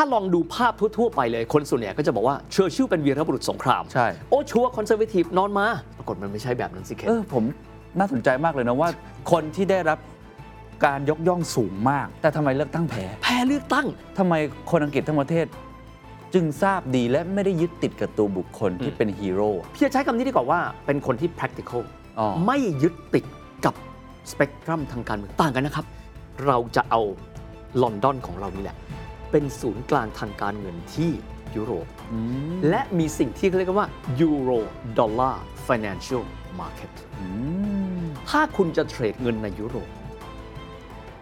าลองดูภาพทั่ว ๆ ไปเลย คนส่วนใหญ่ก็จะบอกว่าเชอร์ชิลเป็นวีรบุรุษสงคราม ใช่ โอ้ sure Conservative นอนมา ปรากฏมันไม่ใช่แบบนั้นสิเคน เออผมน่าสนใจมากเลยนะว่า คนที่ได้รับการยกย่องสูงมาก แต่ทำไมเลือกตั้งแพ้แพ้เลือกตั้ง ทำไมคนอังกฤษทั้งประเทศ จึงทราบดีและไม่ได้ยึดติดกับตัวบุคคลที่อืมเป็นฮีโร่พี่จะใช้คำนี้ดีกว่าว่าเป็นคนที่ practical อ๋อ ไม่ยึดติดกับสเปกตรัมทางการเมืองต่างกันนะครับ เราจะเอาลอนดอนของเรานี่แหละ เป็นศูนย์กลางทางการเงินที่ยุโรปอืมและมีสิ่งที่เขาเรียกว่า Euro Dollar Financial Market อืมถ้าคุณจะเทรดเงินในยุโรป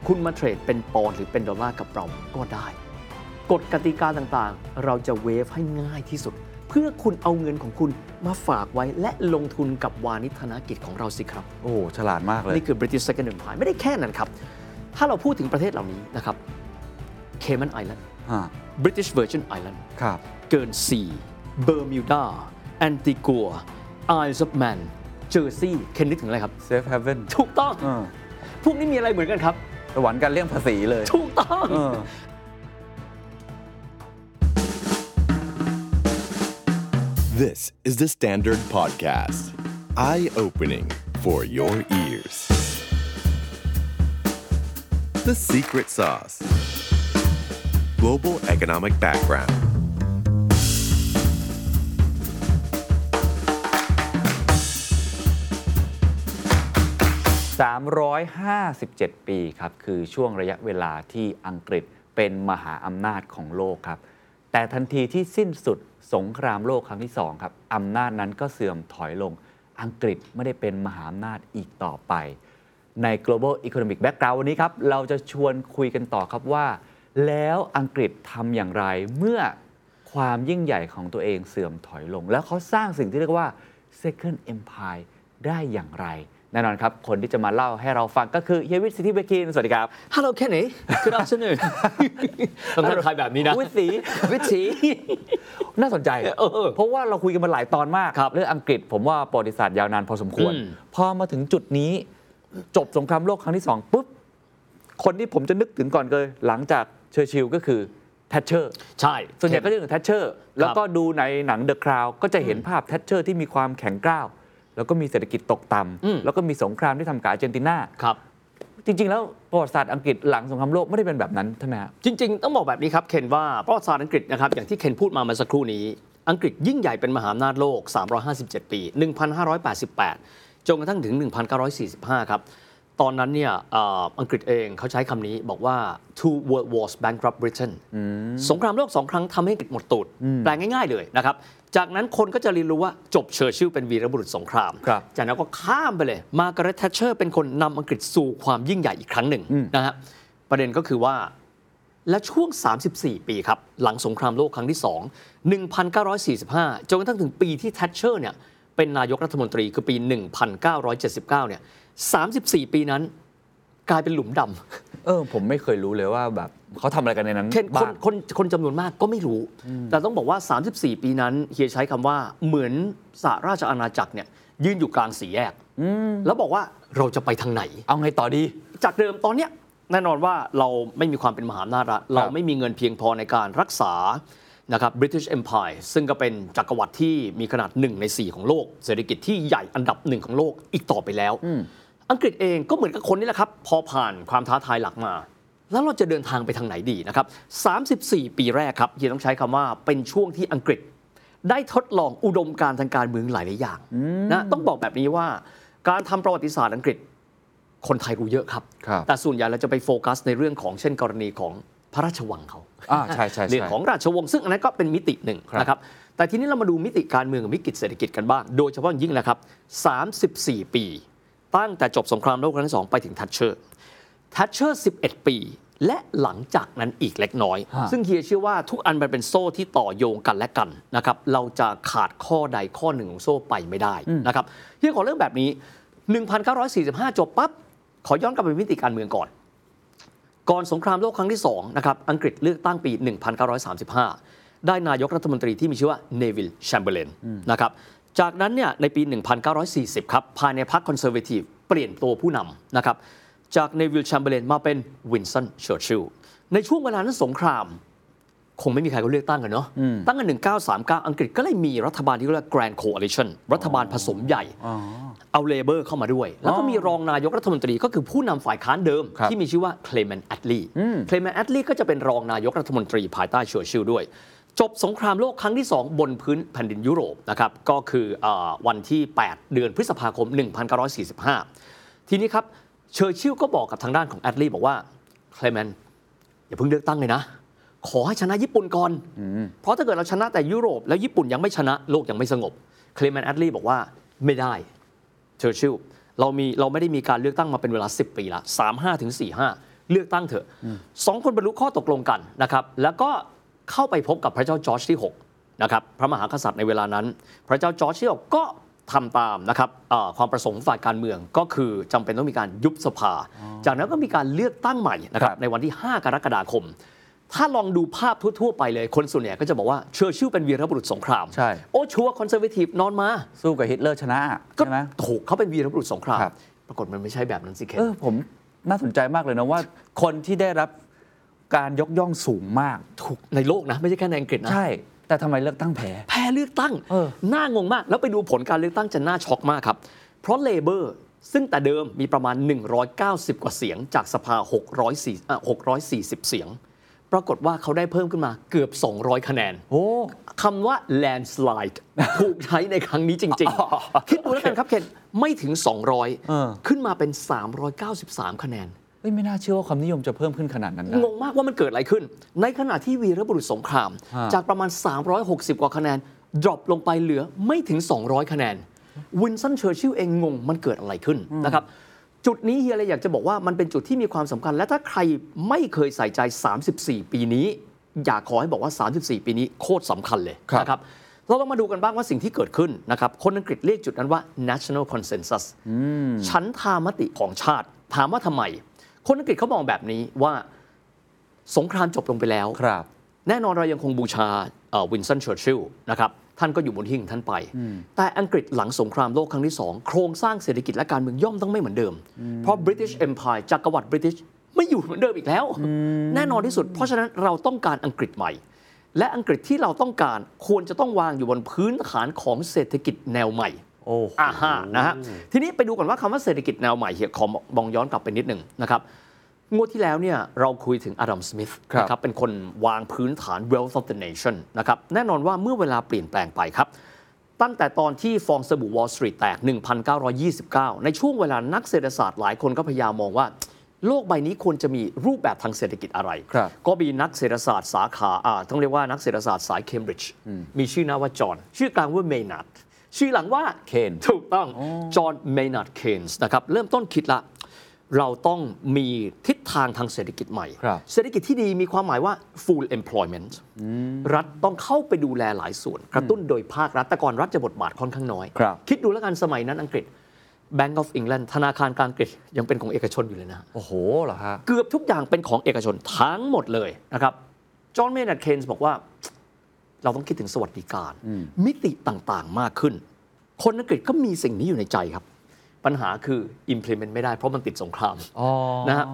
คุณมาเทรดเป็นปอนด์หรือเป็นดอลลาร์กับเราก็ได้ กฎกติกาต่างๆ เราจะเวฟให้ง่ายที่สุด เพื่อคุณเอาเงินของคุณมาฝากไว้และลงทุนกับวานิธนกิจของเราสิครับ โอ้ ฉลาดมากเลย นี่คือ British Second Empire ไม่ได้แค่นั้นครับ ถ้าเราพูดถึงประเทศเหล่านี้นะครับ Cayman Island ฮะ British Virgin Island ครับเกินซีเบอร์มิวดาแอนติกัวไอซ์อ f แมนเจอร์ซีย์เคนนึกถึงอะไรครับ safe haven ถูกต้อง พวกนี้มีอะไรเหมือนกันครับ สวรรค์การเลี่ยงภาษีเลย ถูกต้องเออ This is the Standard Podcast. Eye opening for your ears. The secret sauce. Global economic background. 357 ปีครับ คือช่วงระยะเวลาที่อังกฤษเป็นมหาอำนาจของโลกครับ แต่ทันทีที่สิ้นสุดสงครามโลกครั้งที่2ครับอำนาจนั้นก็เสื่อมถอยลง อังกฤษไม่ได้เป็นมหาอำนาจอีกต่อไป ใน global economic background วันนี้ครับ เราจะชวนคุยกันต่อครับว่า แล้วอังกฤษทำอย่างไรเมื่อความยิ่งใหญ่ของตัวเองเสื่อมถอยลง แล้วเขาสร้างสิ่งที่เรียกว่า second empire ได้อย่างไรแน่นอนครับ คนที่จะมาเล่าให้เราฟังก็คือเฮียวิทย์สิทธิเบคิน สวัสดีครับ Hello Kenny Good afternoon ต้องทักทายแบบนี้นะ วิทย์ศรีวิธีน่าสนใจเออเออเพราะว่าเราคุยกันมาหลายตอนมากครับเรื่องอังกฤษผมว่าประวัติศาสตร์ยาวนานพอสมควรอืมพอมาถึงจุดนี้ จบสงครามโลกครั้งที่สองปุ๊บ คนที่ผมจะนึกถึงก่อนเลย หลังจาก เชอร์ชิลก็คือแทชเชอร์ใช่ ส่วนใหญ่ก็จะนึกถึงแทชเชอร์แล้วก็ดูในหนัง The Crown ก็จะเห็นภาพแทชเชอร์ที่มีความแข็งกร้าว แล้วก็มีเศรษฐกิจตกต่ำอืมแล้วก็มีสงครามที่ทำกับอาร์เจนตินาครับจริง ๆ แล้วประวัติศาสตร์อังกฤษหลังสงครามโลกไม่ได้เป็นแบบนั้นใช่ไหมฮะจริง ๆ ต้องบอกแบบนี้ครับเคนว่าประวัติศาสตร์อังกฤษนะครับอย่างที่เคนพูดมาเมื่อสักครู่นี้ อังกฤษยิ่งใหญ่เป็นมหาอำนาจโลก 357 ปี 1588 จนกระทั่งถึง 1945 ครับ ตอนนั้นเนี่ยเอ่ออังกฤษเองเขาใช้คำนี้บอกว่า two world wars bankrupt Britain สงครามโลกสองครั้งทำให้อังกฤษหมดตูด แปลง่ายๆเลยนะครับ จากนั้นคนก็จะเรียนรู้ว่าจบเชอร์ชิลเป็นวีรบุรุษสงครามครับจากนั้นก็ข้ามไปเลย มาการ์เร็ตแทชเชอร์เป็นคนนำอังกฤษสู่ความยิ่งใหญ่อีกครั้งหนึ่งนะฮะประเด็นก็คือว่าและช่วง 34 ปีครับ หลังสงครามโลกครั้งที่ 2 1945 จนกระทั่งถึงปีที่แทชเชอร์เนี่ยเป็นนายกรัฐมนตรีคือปี 1979 เนี่ย 34 ปีนั้น กลายเป็นหลุมดำเออผมไม่เคยรู้เลยว่าแบบเขาทำอะไรกันในนั้นเคนคบ้านง คนคนจำนวนมากก็ไม่รู้ แต่ต้องบอกว่า 34 ปีนั้นเฮียใช้คำว่าเหมือนสหราชอาณาจักรเนี่ยยืนอยู่กลางสี่แยกแล้วบอกว่าเราจะไปทางไหน เอาไงต่อดี จากเดิมตอนเนี้ยแน่นอนว่าเราไม่มีความเป็นมหาอำนาจละเราไม่มีเงินเพียงพอในการรักษานะครับ British Empire ซึ่งก็เป็นจักรวรรดิที่มีขนาด 1 ใน 4 ของโลก เศรษฐกิจที่ใหญ่อันดับหนึ่งของโลกอีกต่อไปแล้ว อังกฤษเองก็เหมือนกับคนนี่แหละครับ พอผ่านความท้าทายหลักมา แล้วเราจะเดินทางไปทางไหนดีนะครับ 34 ปีแรกครับเฮียต้องใช้คำว่าเป็นช่วงที่อังกฤษ ได้ทดลองอุดมการณ์ทางการเมืองหลายหลาย ๆ อย่างนะต้องบอกแบบนี้ว่า การทำประวัติศาสตร์อังกฤษ คนไทยรู้เยอะครับครับแต่ส่วนใหญ่เราจะไปโฟกัสในเรื่องของเช่นกรณีของพระราชวังเขาอ่าใช่ใช่ใช่เรื่องของราชวงศ์ซึ่งอันนั้นก็เป็นมิติหนึ่งครับนะครับแต่ทีนี้เรามาดูมิติการเมืองกับวิกฤตเศรษฐกิจกันบ้าง โดยเฉพาะอย่างยิ่งนะครับ 34 ปี ตั้งแต่จบสงครามโลกครั้งที่สองไปถึงทัชเชอร์ทัชเชอร์ 11 ปี และหลังจากนั้นอีกเล็กน้อยฮะซึ่งเฮียเชื่อว่าทุกอันมันเป็นโซ่ที่ต่อโยงกันและกันนะครับเราจะขาดข้อใดข้อหนึ่งของโซ่ไปไม่ได้นะครับเฮียขอเรื่องแบบนี้ 1945 จบปั๊บขอย้อนกลับไปมิติการเมืองก่อน ก่อนสงครามโลกครั้งที่2นะครับอังกฤษเลือกตั้งปี 1935 ได้นายกรัฐมนตรีที่มีชื่อว่าเนวิลแชมเบอร์เลนนะครับ จากนั้นเนี่ยในปี 1940 ครับ ภายในพรรค Conservative เปลี่ยนตัวผู้นำนะครับ จากเนวิลแชมเบอร์เลนมาเป็นวินสันเชอร์ชิลล์ในช่วงเวลานั้นสงคราม คงไม่มีใครเขาเลือกตั้งกันเนาะอืมตั้งกัน 1939 อังกฤษก็เลยมีรัฐบาลที่เรียกว่า Grand Coalition รัฐบาลผสมใหญ่อ๋อเอา Labour เข้ามาด้วย แล้วก็อ๋อมีรองนายกรัฐมนตรีก็คือผู้นำฝ่ายค้านเดิมครับที่มีชื่อว่าเคลเมนแอดลีอืมเคลเมนแอดลีก็จะเป็นรองนายกรัฐมนตรีภายใต้เชอร์ชิลด้วย จบสงครามโลกครั้งที่ 2 บนพื้นแผ่นดินยุโรปนะครับก็คืออาวันที่ 8 เดือนพฤษภาคม 1945 ทีนี้ครับเชอร์ชิลก็บอกกับทางด้านของแอดลีบอกว่าเคลเมนอย่าเพิ่งเลือกตั้งเลยนะ ขอให้ชนะญี่ปุ่นก่อน เพราะถ้าเกิดเราชนะแต่ยุโรป แล้วญี่ปุ่นยังไม่ชนะโลกยังไม่สงบเคลเมนแอดลีบอกว่าไม่ได้เชอร์ชิลเรามีเราไม่ได้มีการเลือกตั้งมาเป็นเวลา 10 ปีละ35ถึง45 เลือกตั้งเถอะสองคนบรรลุข้อตกลงกันนะครับแล้วก็ เข้าไปพบกับพระเจ้าจอร์จที่6นะครับพระมหากษัตริย์ในเวลานั้น พระเจ้าจอร์จที่6ก็ทำตามนะครับเอ่อความประสงค์ของฝ่ายการเมืองก็คือจำเป็นต้องมีการยุบสภา จากนั้นก็มีการเลือกตั้งใหม่นะครับครับในวันที่ 5 กรกฎาคม ถ้าลองดูภาพทั่ว ๆ ไปเลยคนส่วนใหญ่ก็จะบอกว่าเชอร์ชิลเป็นวีรบุรุษสงคราม ใช่ โอ้ sure Conservative นอนมา สู้กับฮิตเลอร์ชนะก็ใช่ไหมถูกเขาเป็นวีรบุรุษสงครามครับปรากฏมันไม่ใช่แบบนั้นสิเคนเออผมน่าสนใจมากเลยนะว่า คนที่ได้รับ การยกย่องสูงมากถูกในโลกนะ ไม่ใช่แค่ในอังกฤษนะ ใช่ แต่ทำไมเลือกตั้งแพ้ แพ้เลือกตั้งเออ น่างงมาก แล้วไปดูผลการเลือกตั้งจะน่าช็อกมากครับ เพราะเลเบอร์ซึ่งแต่เดิมมีประมาณ 190 กว่าเสียง จากสภา604อะ640 เสียง ปรากฏว่าเขาได้เพิ่มขึ้นมาเกือบ 200 คะแนน โอ้ คำว่า landslide ถูกใช้ในครั้งนี้จริง ๆ คิดดูแล้วกันครับเคนไม่ถึง เออ 200 ขึ้นมาเป็น 393 คะแนน เฮ้ยไม่น่าเชื่อว่าความนิยมจะเพิ่มขึ้นขนาดนั้นนะงงมากว่ามันเกิดอะไรขึ้น ในขณะที่วีรบุรุษสงคราม ฮะ จากประมาณ 360 กว่าคะแนน drop ลงไปเหลือไม่ถึง 200 คะแนนวินสันเชอร์ชิลเองงงมันเกิดอะไรขึ้นนะครับจุดนี้เฮียเลยอยากจะบอกว่ามันเป็นจุดที่มีความสำคัญ และถ้าใครไม่เคยใส่ใจ 34 ปีนี้ อยากขอให้บอกว่า 34 ปีนี้โคตรสำคัญเลยครับ นะครับเราต้องมาดูกันบ้างว่าสิ่งที่เกิดขึ้นนะครับคนอังกฤษเรียกจุดนั้นว่า national consensus ฉันทามติของชาติ ถามว่าทำไม คนอังกฤษเขามองแบบนี้ว่าสงครามจบลงไปแล้วครับ แน่นอนเรายังคงบูชาวินสันเชอร์ชิลนะครับท่านก็อยู่บนหิ้งท่านไป แต่อังกฤษหลังสงครามโลกครั้งที่สองโครงสร้างเศรษฐกิจและการเมืองย่อมต้องไม่เหมือนเดิม เพราะ British Empire จักรวรรดิบริติชไม่อยู่เหมือนเดิมอีกแล้ว แน่นอนที่สุด เพราะฉะนั้นเราต้องการอังกฤษใหม่ และอังกฤษที่เราต้องการควรจะต้องวางอยู่บนพื้นฐานของเศรษฐกิจแนวใหม่ โอ้โหอ่าฮะนะฮะทีนี้ไปดูก่อนว่าคำว่าเศรษฐกิจแนวใหม่เฮียขอมองย้อนกลับไปนิดหนึ่งนะครับงวดที่แล้วเนี่ยเราคุยถึงอดัมสมิธครับนะครับเป็นคนวางพื้นฐาน wealth of the nation นะครับแน่นอนว่าเมื่อเวลาเปลี่ยนแปลงไปครับ ตั้งแต่ตอนที่ฟองสบู่ Wall Street แตก 1929 ในช่วงเวลานักเศรษฐศาสตร์หลายคนก็พยายามมองว่า โลกใบนี้ควรจะมีรูปแบบทางเศรษฐกิจอะไรครับก็มีนักเศรษฐศาสตร์สาขาอ่าต้องเรียกว่านักเศรษฐศาสตร์สายเคมบริดจ์มีชื่อหน้าว่าจอห์นชื่อกลางว่าเมนัด ชื่อหลังว่า Kane ถูกต้องจอห์นเมนัดเคนส์นะครับเริ่มต้นคิดละ เราต้องมีทิศทางทางเศรษฐกิจใหม่ ครับเศรษฐกิจที่ดีมีความหมายว่า full employment รัฐต้องเข้าไปดูแลหลายส่วน กระตุ้นโดยภาครัฐแต่ก่อนรัฐจะบทบาทค่อนข้างน้อย ครับ คิดดูแล้วกันสมัยนั้นอังกฤษ Bank of England ธนาคารกลางอังกฤษยังเป็นของเอกชนอยู่เลยนะ โอ้โหเหรอฮะ เกือบทุกอย่างเป็นของเอกชนทั้งหมดเลยนะครับ จอห์นเมนัดเคนส์บอกว่า เราต้องคิดถึงสวัสดิการ มิติต่างๆมากขึ้น คนอังกฤษก็มีสิ่งนี้อยู่ในใจครับ ปัญหาคือ implement ไม่ได้เพราะมันติดสงครามอ๋อนะฮะ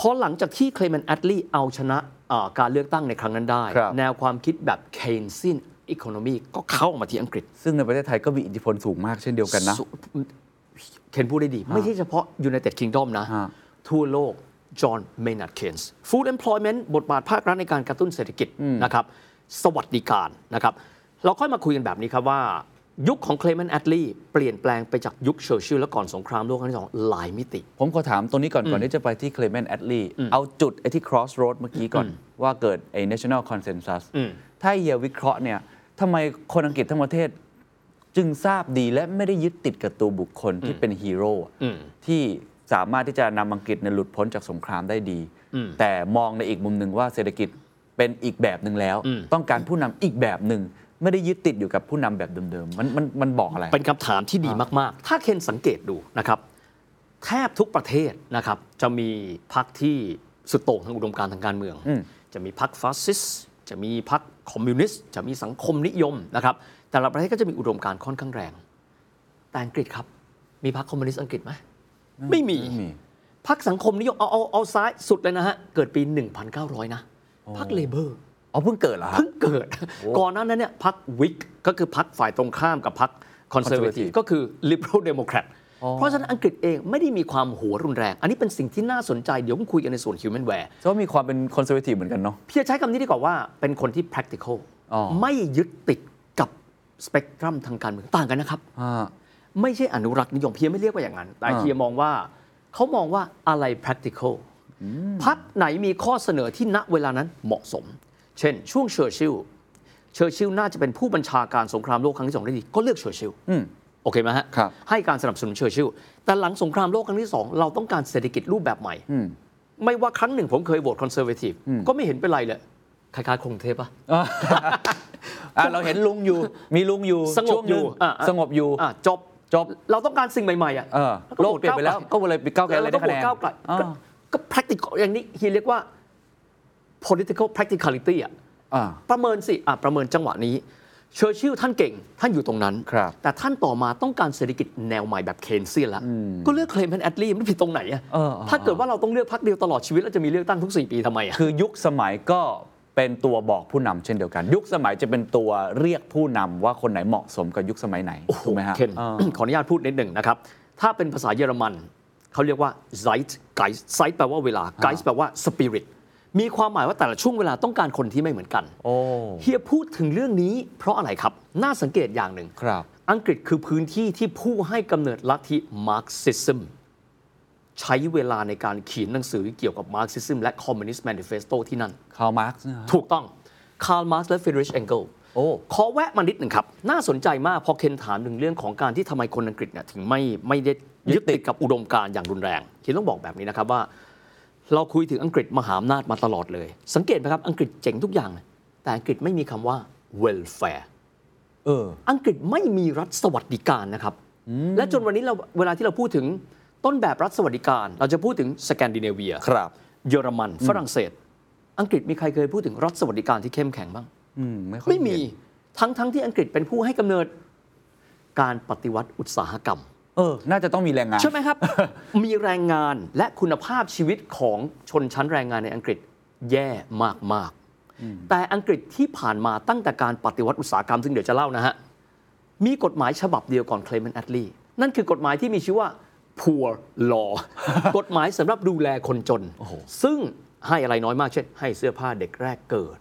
พอหลังจากที่เคลเมนแอดลีเอาชนะอ่าการเลือกตั้งในครั้งนั้นได้ครับแนวความคิดแบบ Keynesian economy ก็เข้ามาที่อังกฤษ ซึ่งในประเทศไทยก็มีอิทธิพลสูงมากเช่นเดียวกันนะสุเคนพูดได้ดี ไม่ใช่เฉพาะ United Kingdom นะฮะทั่วโลกจอห์นเมนัดเคนส์ Full Employment บทบาทภาครัฐในการกระตุ้นเศรษฐกิจนะครับสวัสดิการนะครับ เราค่อยมาคุยกันแบบนี้ครับว่า ยุคของเคลเมนแอดลีเปลี่ยนแปลงไปจากยุคเชอร์ชิลและก่อนสงครามโลกครั้งที่สองหลายมิติ ผมขอถามตรงนี้ก่อนก่อนที่จะไปที่ Clement Attlee เอาจุดไอ้ที่ crossroad เมื่อกี้ก่อน ว่าเกิดไอ้ national consensus อืมถ้าเฮียวิเคราะห์เนี่ยทำไมคนอังกฤษทั้งประเทศ จึงทราบดีและไม่ได้ยึดติดกับตัวบุคคลที่เป็นฮีโร่อะอืมที่สามารถที่จะนำอังกฤษเนี่ยหลุดพ้นจากสงครามได้ดี แต่มองในอีกมุมหนึ่งว่าเศรษฐกิจเป็นอีกแบบหนึ่งแล้ว ต้องการผู้นำอีกแบบหนึ่ง ไม่ได้ยึดติดอยู่กับผู้นำแบบเดิมๆ มันมันมันบอกอะไร เป็นคำถามที่ดีมากๆ ถ้าเคนสังเกตดูนะครับ แทบทุกประเทศนะครับ จะมีพรรคที่สุดโต่งทางอุดมการณ์ทางการเมืองอืมจะมีพรรคฟาสซิสต์จะมีพรรคคอมมิวนิสต์จะมีสังคมนิยมนะครับ แต่ละประเทศก็จะมีอุดมการณ์ค่อนข้างแรง แต่อังกฤษครับ มีพรรคคอมมิวนิสต์อังกฤษไหมไม่มีไม่มีพรรคสังคมนิยมเอาเอาเอาซ้ายสุดเลยนะฮะ เกิดปี 1,900 นะพรรค Labour อ๋อเพิ่งเกิดเหรอฮะ เพิ่งเกิดก่อนหน้านั้นเนี่ยพรรควิกก็คือพรรคฝ่ายตรงข้ามกับพรรค Conservative Conservative ก็คือ liberal democrat เพราะฉะนั้นอังกฤษเองไม่ได้มีความหัวรุนแรง อันนี้เป็นสิ่งที่น่าสนใจเดี๋ยวผมคุยกันในส่วน human ware ก็มีความเป็น conservative เหมือนกันเนาะ พี่จะใช้คำนี้ดีกว่าว่าเป็นคนที่ practical อ๋อ ไม่ยึดติดกับสเปกตรัมทางการเมืองต่างกันนะครับ อ่า ไม่ใช่อนุรักษ์นิยมเฮียไม่เรียกว่าอย่างนั้น แต่อ่า เฮียมองว่าเขามองว่าอะไร practical พรรคไหนมีข้อเสนอที่ณเวลานั้นเหมาะสม เช่น ช่วงเชอร์ชิลล์เชอร์ชิลล์น่าจะเป็นผู้บัญชาการสงครามโลกครั้งที่สองได้ดี ก็เลือกเชอร์ชิลล์อืมโอเคไหมฮะครับให้การสนับสนุนเชอร์ชิลล์แต่หลังสงครามโลกครั้งที่สองเราต้องการเศรษฐกิจรูปแบบใหม่อืมไม่ว่าครั้งหนึ่งผมเคยโหวต Conservativeก็ไม่เห็นเป็นไรเลยคล้ายๆกรุงเทพปะอะเราเห็นลุงอยู่ มีลุงอยู่สงบช่วหนึ่อยู่อะอะสงบอยู่อะจบจบ เราต้องการสิ่งใหม่ ๆ อะเออโลกเปลี่ยนไปแล้ว ก็เลยไปก้าวไกลอะไรได้คะแนนเราต้องโหวตก้าวไกลอ่าก็ก็ practical อย่างนี้เฮียเรียกว่า political practicality อะอ่าประเมินสิอะประเมินจังหวะนี้ เชอร์ชิลท่านเก่ง ท่านอยู่ตรงนั้นครับแต่ท่านต่อมาต้องการเศรษฐกิจแนวใหม่แบบ Keynesian แล้วก็เลือกเคลมแอนแอดลีมันผิดตรงไหนอะเออเออถ้าเกิดว่าเราต้องเลือกพรรคเดียวตลอดชีวิต แล้วจะมีเลือกตั้งทุก 4 ปีทำไมอะคือยุคสมัยก็เป็นตัวบอกผู้นำเช่นเดียวกัน ยุคสมัยจะเป็นตัวเรียกผู้นำว่าคนไหนเหมาะสมกับยุคสมัยไหนโอ้โหถูกไหมฮะเคนอ่าขออนุญาตพูดนิดหนึ่งนะครับถ้าเป็นภาษาเยอรมันเขาเรียกว่า Zeitgeist Zeit แปลว่าเวลา Geist แปลว่า Spirit มีความหมายว่าแต่ละช่วงเวลาต้องการคนที่ไม่เหมือนกันโอ้เฮียพูดถึงเรื่องนี้เพราะอะไรครับ น่าสังเกตอย่างหนึ่ง ครับ อังกฤษคือพื้นที่ที่ผู้ให้กำเนิดลัทธิ Marxism ใช้เวลาในการเขียนหนังสือเกี่ยวกับ Marxism และ Communist Manifesto ที่นั่น คาร์ลมาร์กซ์นะฮะถูกต้องคาร์ลมาร์กซ์และฟรีดริชเองเกลส์ โอ้ ขอแวะมานิดหนึ่งครับ น่าสนใจมากพอเคนถามถึงเรื่องของการที่ทำไมคนอังกฤษเนี่ยถึงไม่ไม่ได้ยึดติดกับอุดมการณ์อย่างรุนแรงเคนต้องบอกแบบนี้นะครับว่า เราคุยถึงอังกฤษมหาอำนาจมาตลอดเลย สังเกตไหมครับอังกฤษเจ๋งทุกอย่างเลยแต่อังกฤษไม่มีคำว่า welfare เอออังกฤษไม่มีรัฐสวัสดิการนะครับ และจนวันนี้เราเวลาที่เราพูดถึงต้นแบบรัฐสวัสดิการ เราจะพูดถึงสแกนดิเนเวียครับ เยอรมัน ฝรั่งเศส อังกฤษมีใครเคยพูดถึงรัฐสวัสดิการที่เข้มแข็งบ้างอืมไม่ค่อยไม่มีเห็นทั้งทั้งที่อังกฤษเป็นผู้ให้กำเนิดการปฏิวัติอุตสาหกรรม เออ น่าจะต้องมีแรงงาน ใช่ไหมครับ มีแรงงานและคุณภาพชีวิตของชนชั้นแรงงานในอังกฤษแย่มาก ๆ แต่อังกฤษที่ผ่านมาตั้งแต่การปฏิวัติอุตสาหกรรม ซึ่งเดี๋ยวจะเล่านะฮะ มีกฎหมายฉบับเดียวก่อนเคลม n นแอดลีนั่นคือกฎหมายที่มีชื่อว่า poor law กฎหมายสำหรับดูแลคนจน ซึ่งให้อะไรน้อยมากเช่น ให้เสื้อผ้าเด็กแรกเกิด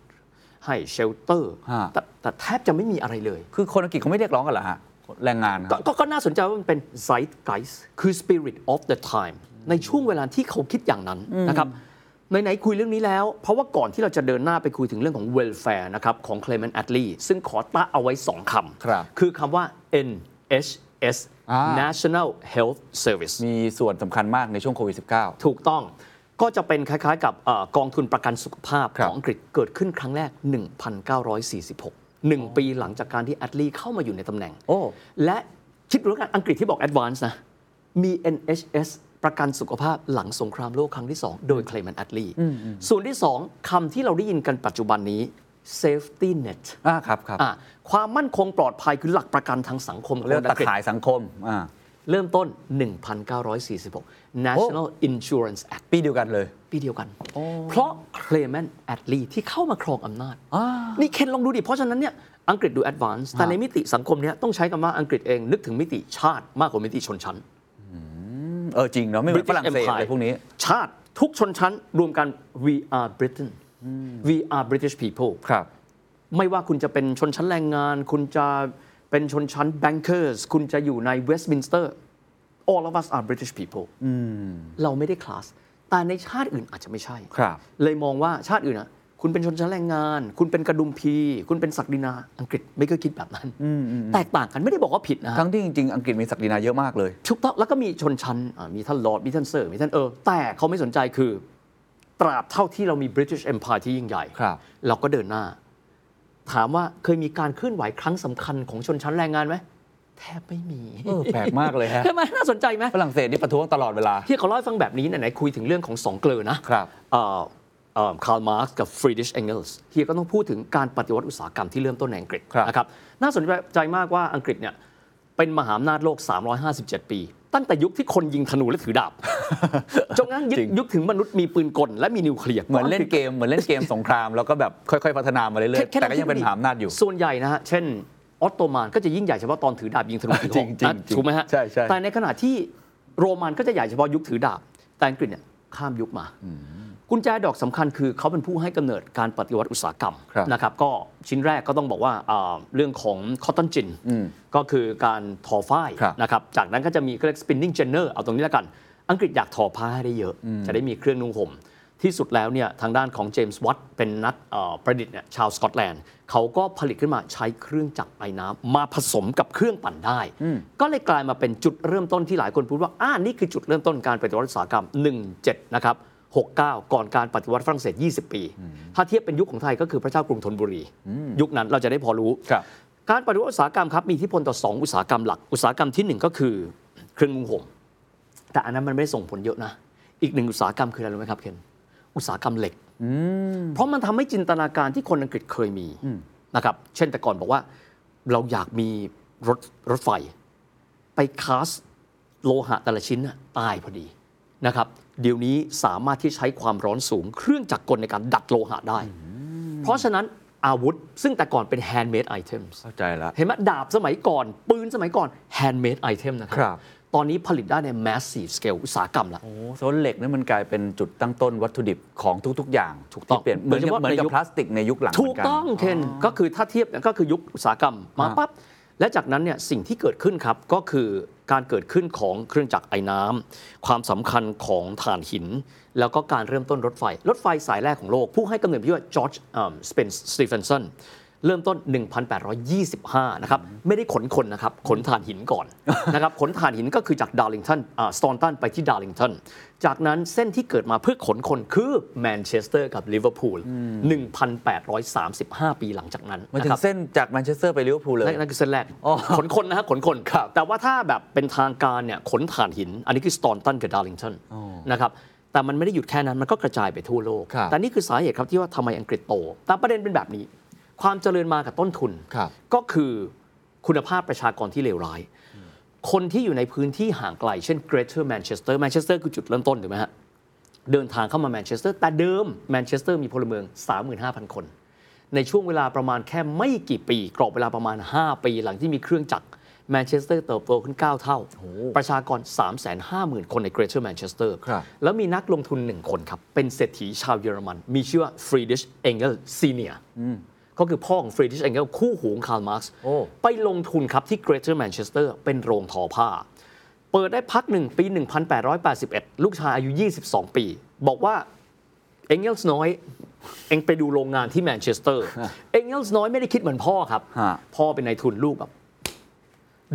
ให้เชลเตอร์ฮะแต่แต่แทบจะไม่มีอะไรเลย คือคนอังกฤษเขาไม่เรียกร้องกันเหรอฮะ แรงงานคก็รับ ก็ก็น่าสนใจว่ามันเป็น zeitgeist คือ spirit of the time ในช่วงเวลาที่เขาคิดอย่างนั้นนะครับไหนๆคุยเรื่องนี้แล้ว เพราะว่าก่อนที่เราจะเดินหน้าไปคุยถึงเรื่องของ welfare นะครับของ Clement Attlee ซึ่งขอตะเอาไว้สองคำครับคือคำว่า NHS อ่า National Health Service มีส่วนสำคัญมากในช่วงโควิด -19 ถูกต้องก็จะเป็นคล้ายๆ กับเอ่อกองทุนประกันสุขภาพครัขบองอังกฤษเกิดขึ้นครั้งแรก 1946 หนึ่งปีหลังจากการที่แอดลีเข้ามาอยู่ในตำแหน่ง โอ้ และคิดดูแล้วกันอังกฤษที่บอก Advance นะ มี NHS ประกันสุขภาพหลังสงครามโลกครั้งที่ 2 โดย Clement Attlee ส่วนที่ 2คำที่เราได้ยินกันปัจจุบันนี้ safety net อ่าครับครับอะความมั่นคงปลอดภัยคือหลักประกันทางสังคมของเรื่องคนตะอังกฤษ ข่ายสังคมอ่า เริ่มต้น 1946 National Insurance Act ปีเดียวกันเลย ปีเดียวกัน เพราะเคลเมนต์แอตต์ลีที่เข้ามาครองอำนาจ นี่เคนลองดูดิ เพราะฉะนั้นเนี่ยอังกฤษดู advance แต่ในมิติสังคมเนี้ยต้องใช้คำว่าอังกฤษเองนึกถึงมิติชาติมากกว่ามิติชนชั้นเออจริงเนาะไม่เหมือน British ฝรั่งเศส Empire อะไรพวกนี้ ชาติทุกชนชั้นรวมกัน we are Britain we are British people ครับ ไม่ว่าคุณจะเป็นชนชั้นแรงงาน คุณจะเป็นชนชั้น bankers คุณจะอยู่ใน Westminster all of us are British people เราไม่ได้คลาส แต่ในชาติอื่นอาจจะไม่ใช่ ครับ เลยมองว่าชาติอื่นอะ คุณเป็นชนชั้นแรงงาน คุณเป็นกระดุมพี คุณเป็นศักดินา อังกฤษไม่เคยคิดแบบนั้นแตกต่างกันไม่ได้บอกว่าผิดนะฮะ ทั้งที่จริงๆ อังกฤษมีศักดินาเยอะมากเลยถูกต้องแล้วก็มีชนชั้นอ่ามีท่านลอร์ด มีท่านเซอร์ มีท่านเออ แต่เขาไม่สนใจคือ ตราบเท่าที่เรามี British Empire ที่ยิ่งใหญ่ ครับ เราก็เดินหน้า ถามว่าเคยมีการเคลื่อนไหวครั้งสำคัญของชนชั้นแรงงานไหม แทบไม่มีเออแปลกมากเลยฮะใช่ไหมน่าสนใจไหมฝรั่งเศสนี่ประท้วงตลอดเวลาที่เขาเล่าให้ฟังแบบนี้ไหนๆคุยถึงเรื่องของสองเกลอนะครับคาร์ลมาร์กกับฟรีดริชเองเกลส์เฮียก็ต้องพูดถึงการปฏิวัติอุตสาหกรรมที่เริ่มต้นในอังกฤษครับนะครับน่าสนใจมากว่าอังกฤษเนี่ยเป็นมหาอำนาจโลก 357 ปี ตั้งแต่ยุคที่คนยิงธนูและถือดาบจนกระทั่งยุคจริงยุคถึงมนุษย์มีปืนกล และมีนิวเคลียร์เหมือนเล่นเกมเหมือนเล่นเกมสงครามแล้วก็แบบค่อยๆ พัฒนามาเรื่อยๆค่แต่ก็ยังเป็นมหาอำนาจอยู่ส่วนใหญ่นะฮะเช่น ออตโตมันก็จะยิ่งใหญ่เฉพาะตอนถือดาบยิงธนูถือหอกจริงๆนะจริงถูกไหมฮะใช่ใช่แต่ในขณะที่โรมันก็จะใหญ่เฉพาะยุคถือดาบ แต่อังกฤษเนี่ยข้ามยุคมากุญแจดอกสำคัญคือเขาเป็นผู้ให้กำเนิดการปฏิวัติอุตสาหกรรมครับนะครับก็ชิ้นแรกก็ต้องบอกว่าอ่าเรื่องของคอตตอนจินก็คือการทอฝ้ายครับนะครับจากนั้นก็จะมีก็เรียก spinning jenner เอาตรงนี้แล้วกัน อังกฤษอยากทอผ้าให้ได้เยอะ จะได้มีเครื่องนุ่งห่มที่สุดแล้วเนี่ยทางด้านของเจมส์วัตเป็นนักเอ่อประดิษฐ์เนี่ยชาวสกอตแลนด์ เขาก็ผลิตขึ้นมาใช้เครื่องจักรไอ้น้ำมาผสมกับเครื่องปั่นได้ ก็เลยกลายมาเป็นจุดเริ่มต้นที่หลายคนพูดว่าอ่านี่คือจุดเริ่มต้นการปฏิวัติอุตสาหกรรม 17 นะครับ 69 ก่อนการปฏิวัติฝรั่งเศส 20 ปี ถ้าเทียบเป็นยุคของไทยก็คือพระเจ้ากรุงธนบุรี ยุคนั้นเราจะได้พอรู้ครับการปฏิวัติอุตสาหกรรมครับมีอิทธิพลต่อ 2 อุตสาหกรรมหลัก อุตสาหกรรมที่ 1 ก็คือเครื่องนุ่งห่มแต่อันนั้นมันไม่ได้ส่งผลเยอะนะ อีกหนึ่งอุตสาหกรรมคืออะไรรู้ไหมครับเคนอุตสาหกรรมเหล็ก เพราะมันทำให้จินตนาการที่คนอังกฤษเคยมีนะครับ เช่นแต่ก่อนบอกว่าเราอยากมีรถรถไฟ ไปคาสโลหะแต่ละชิ้นน่ะตายพอดีนะครับ เดี๋ยวนี้สามารถที่ใช้ความร้อนสูง เครื่องจักรกลในการดัดโลหะได้ เพราะฉะนั้นอาวุธ ซึ่งแต่ก่อนเป็น handmade items เข้าใจแล้วเห็นไหมดาบสมัยก่อน ปืนสมัยก่อน handmade item นะคครัรับ ตอนนี้ผลิตได้ใน massive scale อุตสาหกรรมแล้วโอ้โซนเหล็กนี่มันกลายเป็นจุดตั้งต้นวัตถุดิบของทุก ๆ อย่างถูกต้องที่เปลี่ยนเหมือนกับโดยเฉพาะเหมือนกับในยุคพลาสติกในยุคหลังถูกต้องหมืนนเคนก็คือถ้าเทียบก็คือยุคอุตสาหกรรมมาฮะปั๊บและจากนั้นเนี่ยสิ่งที่เกิดขึ้นครับก็คือการเกิดขึ้นของเครื่องจักรไอน้ำความสำคัญของถ่านหิน แล้วก็การเริ่มต้นรถไฟ รถไฟสายแรกของโลก ผู้ให้กำเนิดชื่อว่าจอร์จสเปนสตีเฟนสัน เริ่มต้น 1825 นะครับ ไม่ได้ขนคนนะครับ ขนถ่านหินก่อนนะครับ ขนถ่านหินก็คือจากดาร์ลิงตันสต็อกตันไปที่ดาร์ลิงตัน จากนั้นเส้นที่เกิดมาเพื่อขนคนคือแมนเชสเตอร์กับลิเวอร์พูล 1830 5 ปีหลังจากนั้นมาถึนะครับเส้นจากแมนเชสเตอร์ไปลิเวอร์พูลเลย นั่นนั่นคือเส้นแรกอ๋อขนคนนะฮะขนคน แต่ว่าถ้าแบบเป็นทางการเนี่ยขนถ่านหิน อันนี้คือสต็อกตันกับดาร์ลิงตันนะครับแต่มันไม่ได้หยุดแค่นั้น มันก็กระจายไปทั่วโลกครับแต่นี่คือสาเหตุครับที่ว่าทำไมอังกฤษโต แต่ประเด็นเป็นแบบนี้ ความเจริญมากับต้นทุนครับก็คือคุณภาพประชากรที่เลวร้าย คนที่อยู่ในพื้นที่ห่างไกล เช่น Greater Manchester Manchester คือจุดเริ่มต้นถูกไหมฮะ เดินทางเข้ามาแมนเชสเตอร์ แต่เดิมแมนเชสเตอร์มีพลเมือง 35,000 คน ในช่วงเวลาประมาณแค่ไม่กี่ปี กรอบเวลาประมาณ 5 ปีหลังที่มีเครื่องจักรแมนเชสเตอร์เติบโตขึ้น 9 เท่า ประชากร 350,000 คนใน Greater Manchester ครับแล้วมีนักลงทุนหนึ่งคนครับ เป็นเศรษฐีชาวเยอรมัน มีชื่อว่าฟรีดริชเองเกลส์ senior ก็คือพ่อของฟรีดริชเองเกลส์คู่หูของคาร์ลมาร์กซ์โอ้ไปลงทุนครับที่ Greater Manchester เป็นโรงทอผ้า เปิดได้พักหนึ่งปี 1881 ลูกชายอายุ 22 ปี บอกว่าเอ็งเกลส์น้อยเอ็งไปดูโรงงานที่แมนเชสเตอร์เอ็งเกลส์น้อยไม่ได้คิดเหมือนพ่อครับฮะพ่อเป็นนายทุนลูกแบบ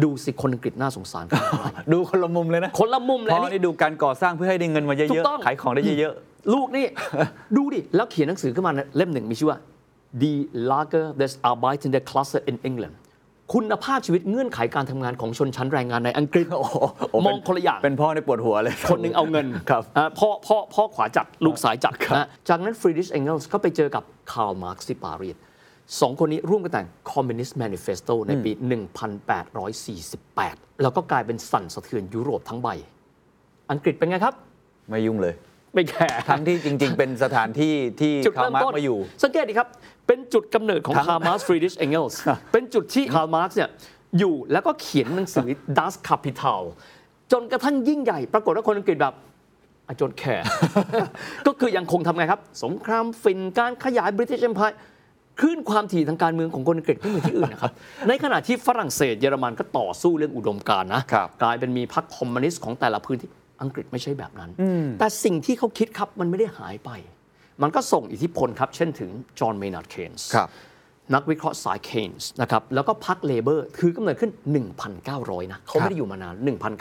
ดูสิคนอังกฤษน่าสงสารขนาดไหนดูคนละมุมเลยนะ คนละมุมเลย พ่อนี่นี่ดูการก่อสร้างเพื่อให้ได้เงินมาเยอะ ถูกต้องๆขายของได้เยอะลูกนี่ ดูดิ แล้วเขียนหนังสือขึ้นมาเล่มหนึ่งมีชื่อว่า Die Lage der arbeitenden Klasse in England คุณภาพชีวิตเงื่อนไขการทำงานของชนชั้นแรงงานในอังกฤษโอ้โหมองคนละอย่างๆเป็นพ่อนี่ปวดหัวเลย คนหนึ่งเอาเงินครับอ่าพ่อพ่อพ่อขวาจัดลูกซ้ายจัดนะจากนั้นฟรีดริชเองเกลส์ก็ไปเจอกับคาร์ลมาร์กซ์ที่ปารีสสองคนนี้ร่วมกันแต่ง Communist Manifesto ในปี 1848 แล้วก็กลายเป็นสั่นสะเทือนยุโรปทั้งใบ อังกฤษเป็นไงครับ ไม่ยุ่งเลย ไม่แคร์ทั้งที่จริง ๆ เป็นสถานที่ที่จุดคาร์เริ่มต้น คาร์ลมาร์กซ์มาอยู่ สังเกตดีครับ เป็นจุดกำเนิดของทั้งคาร์ลมาร์กซ์ฟรีดริชเองเกลส์เป็นจุดที่คาร์ลมาร์กซ์เนี่ยอยู่แล้วก็เขียนหนังสือ Das Kapital จนกระทั่งยิ่งใหญ่ ปรากฏว่าคนอังกฤษแบบI don't care ก็คือยังคงทำไงครับ สงครามฝิ่นการขยาย British Empire คลื่นความถี่ทางการเมืองของคนอังกฤษไม่เหมือนที่อื่นนะครับ ในขณะที่ฝรั่งเศสเยอรมันก็ต่อสู้เรื่องอุดมการณ์นะครับกลายเป็นมีพรรคคอมมิวนิสต์ของแต่ละพื้นที่อังกฤษไม่ใช่แบบนั้น แต่สิ่งที่เขาคิดครับมันไม่ได้หายไป มันก็ส่งอิทธิพลครับ เช่นถึงจอห์นเมนาร์ดเคนส์ครับนักวิเคราะห์สายเคนส์นะครับแล้วก็พรรค Labour ถือกำเนิดขึ้น 1,900 นะเขาไม่ได้อยู่มานาน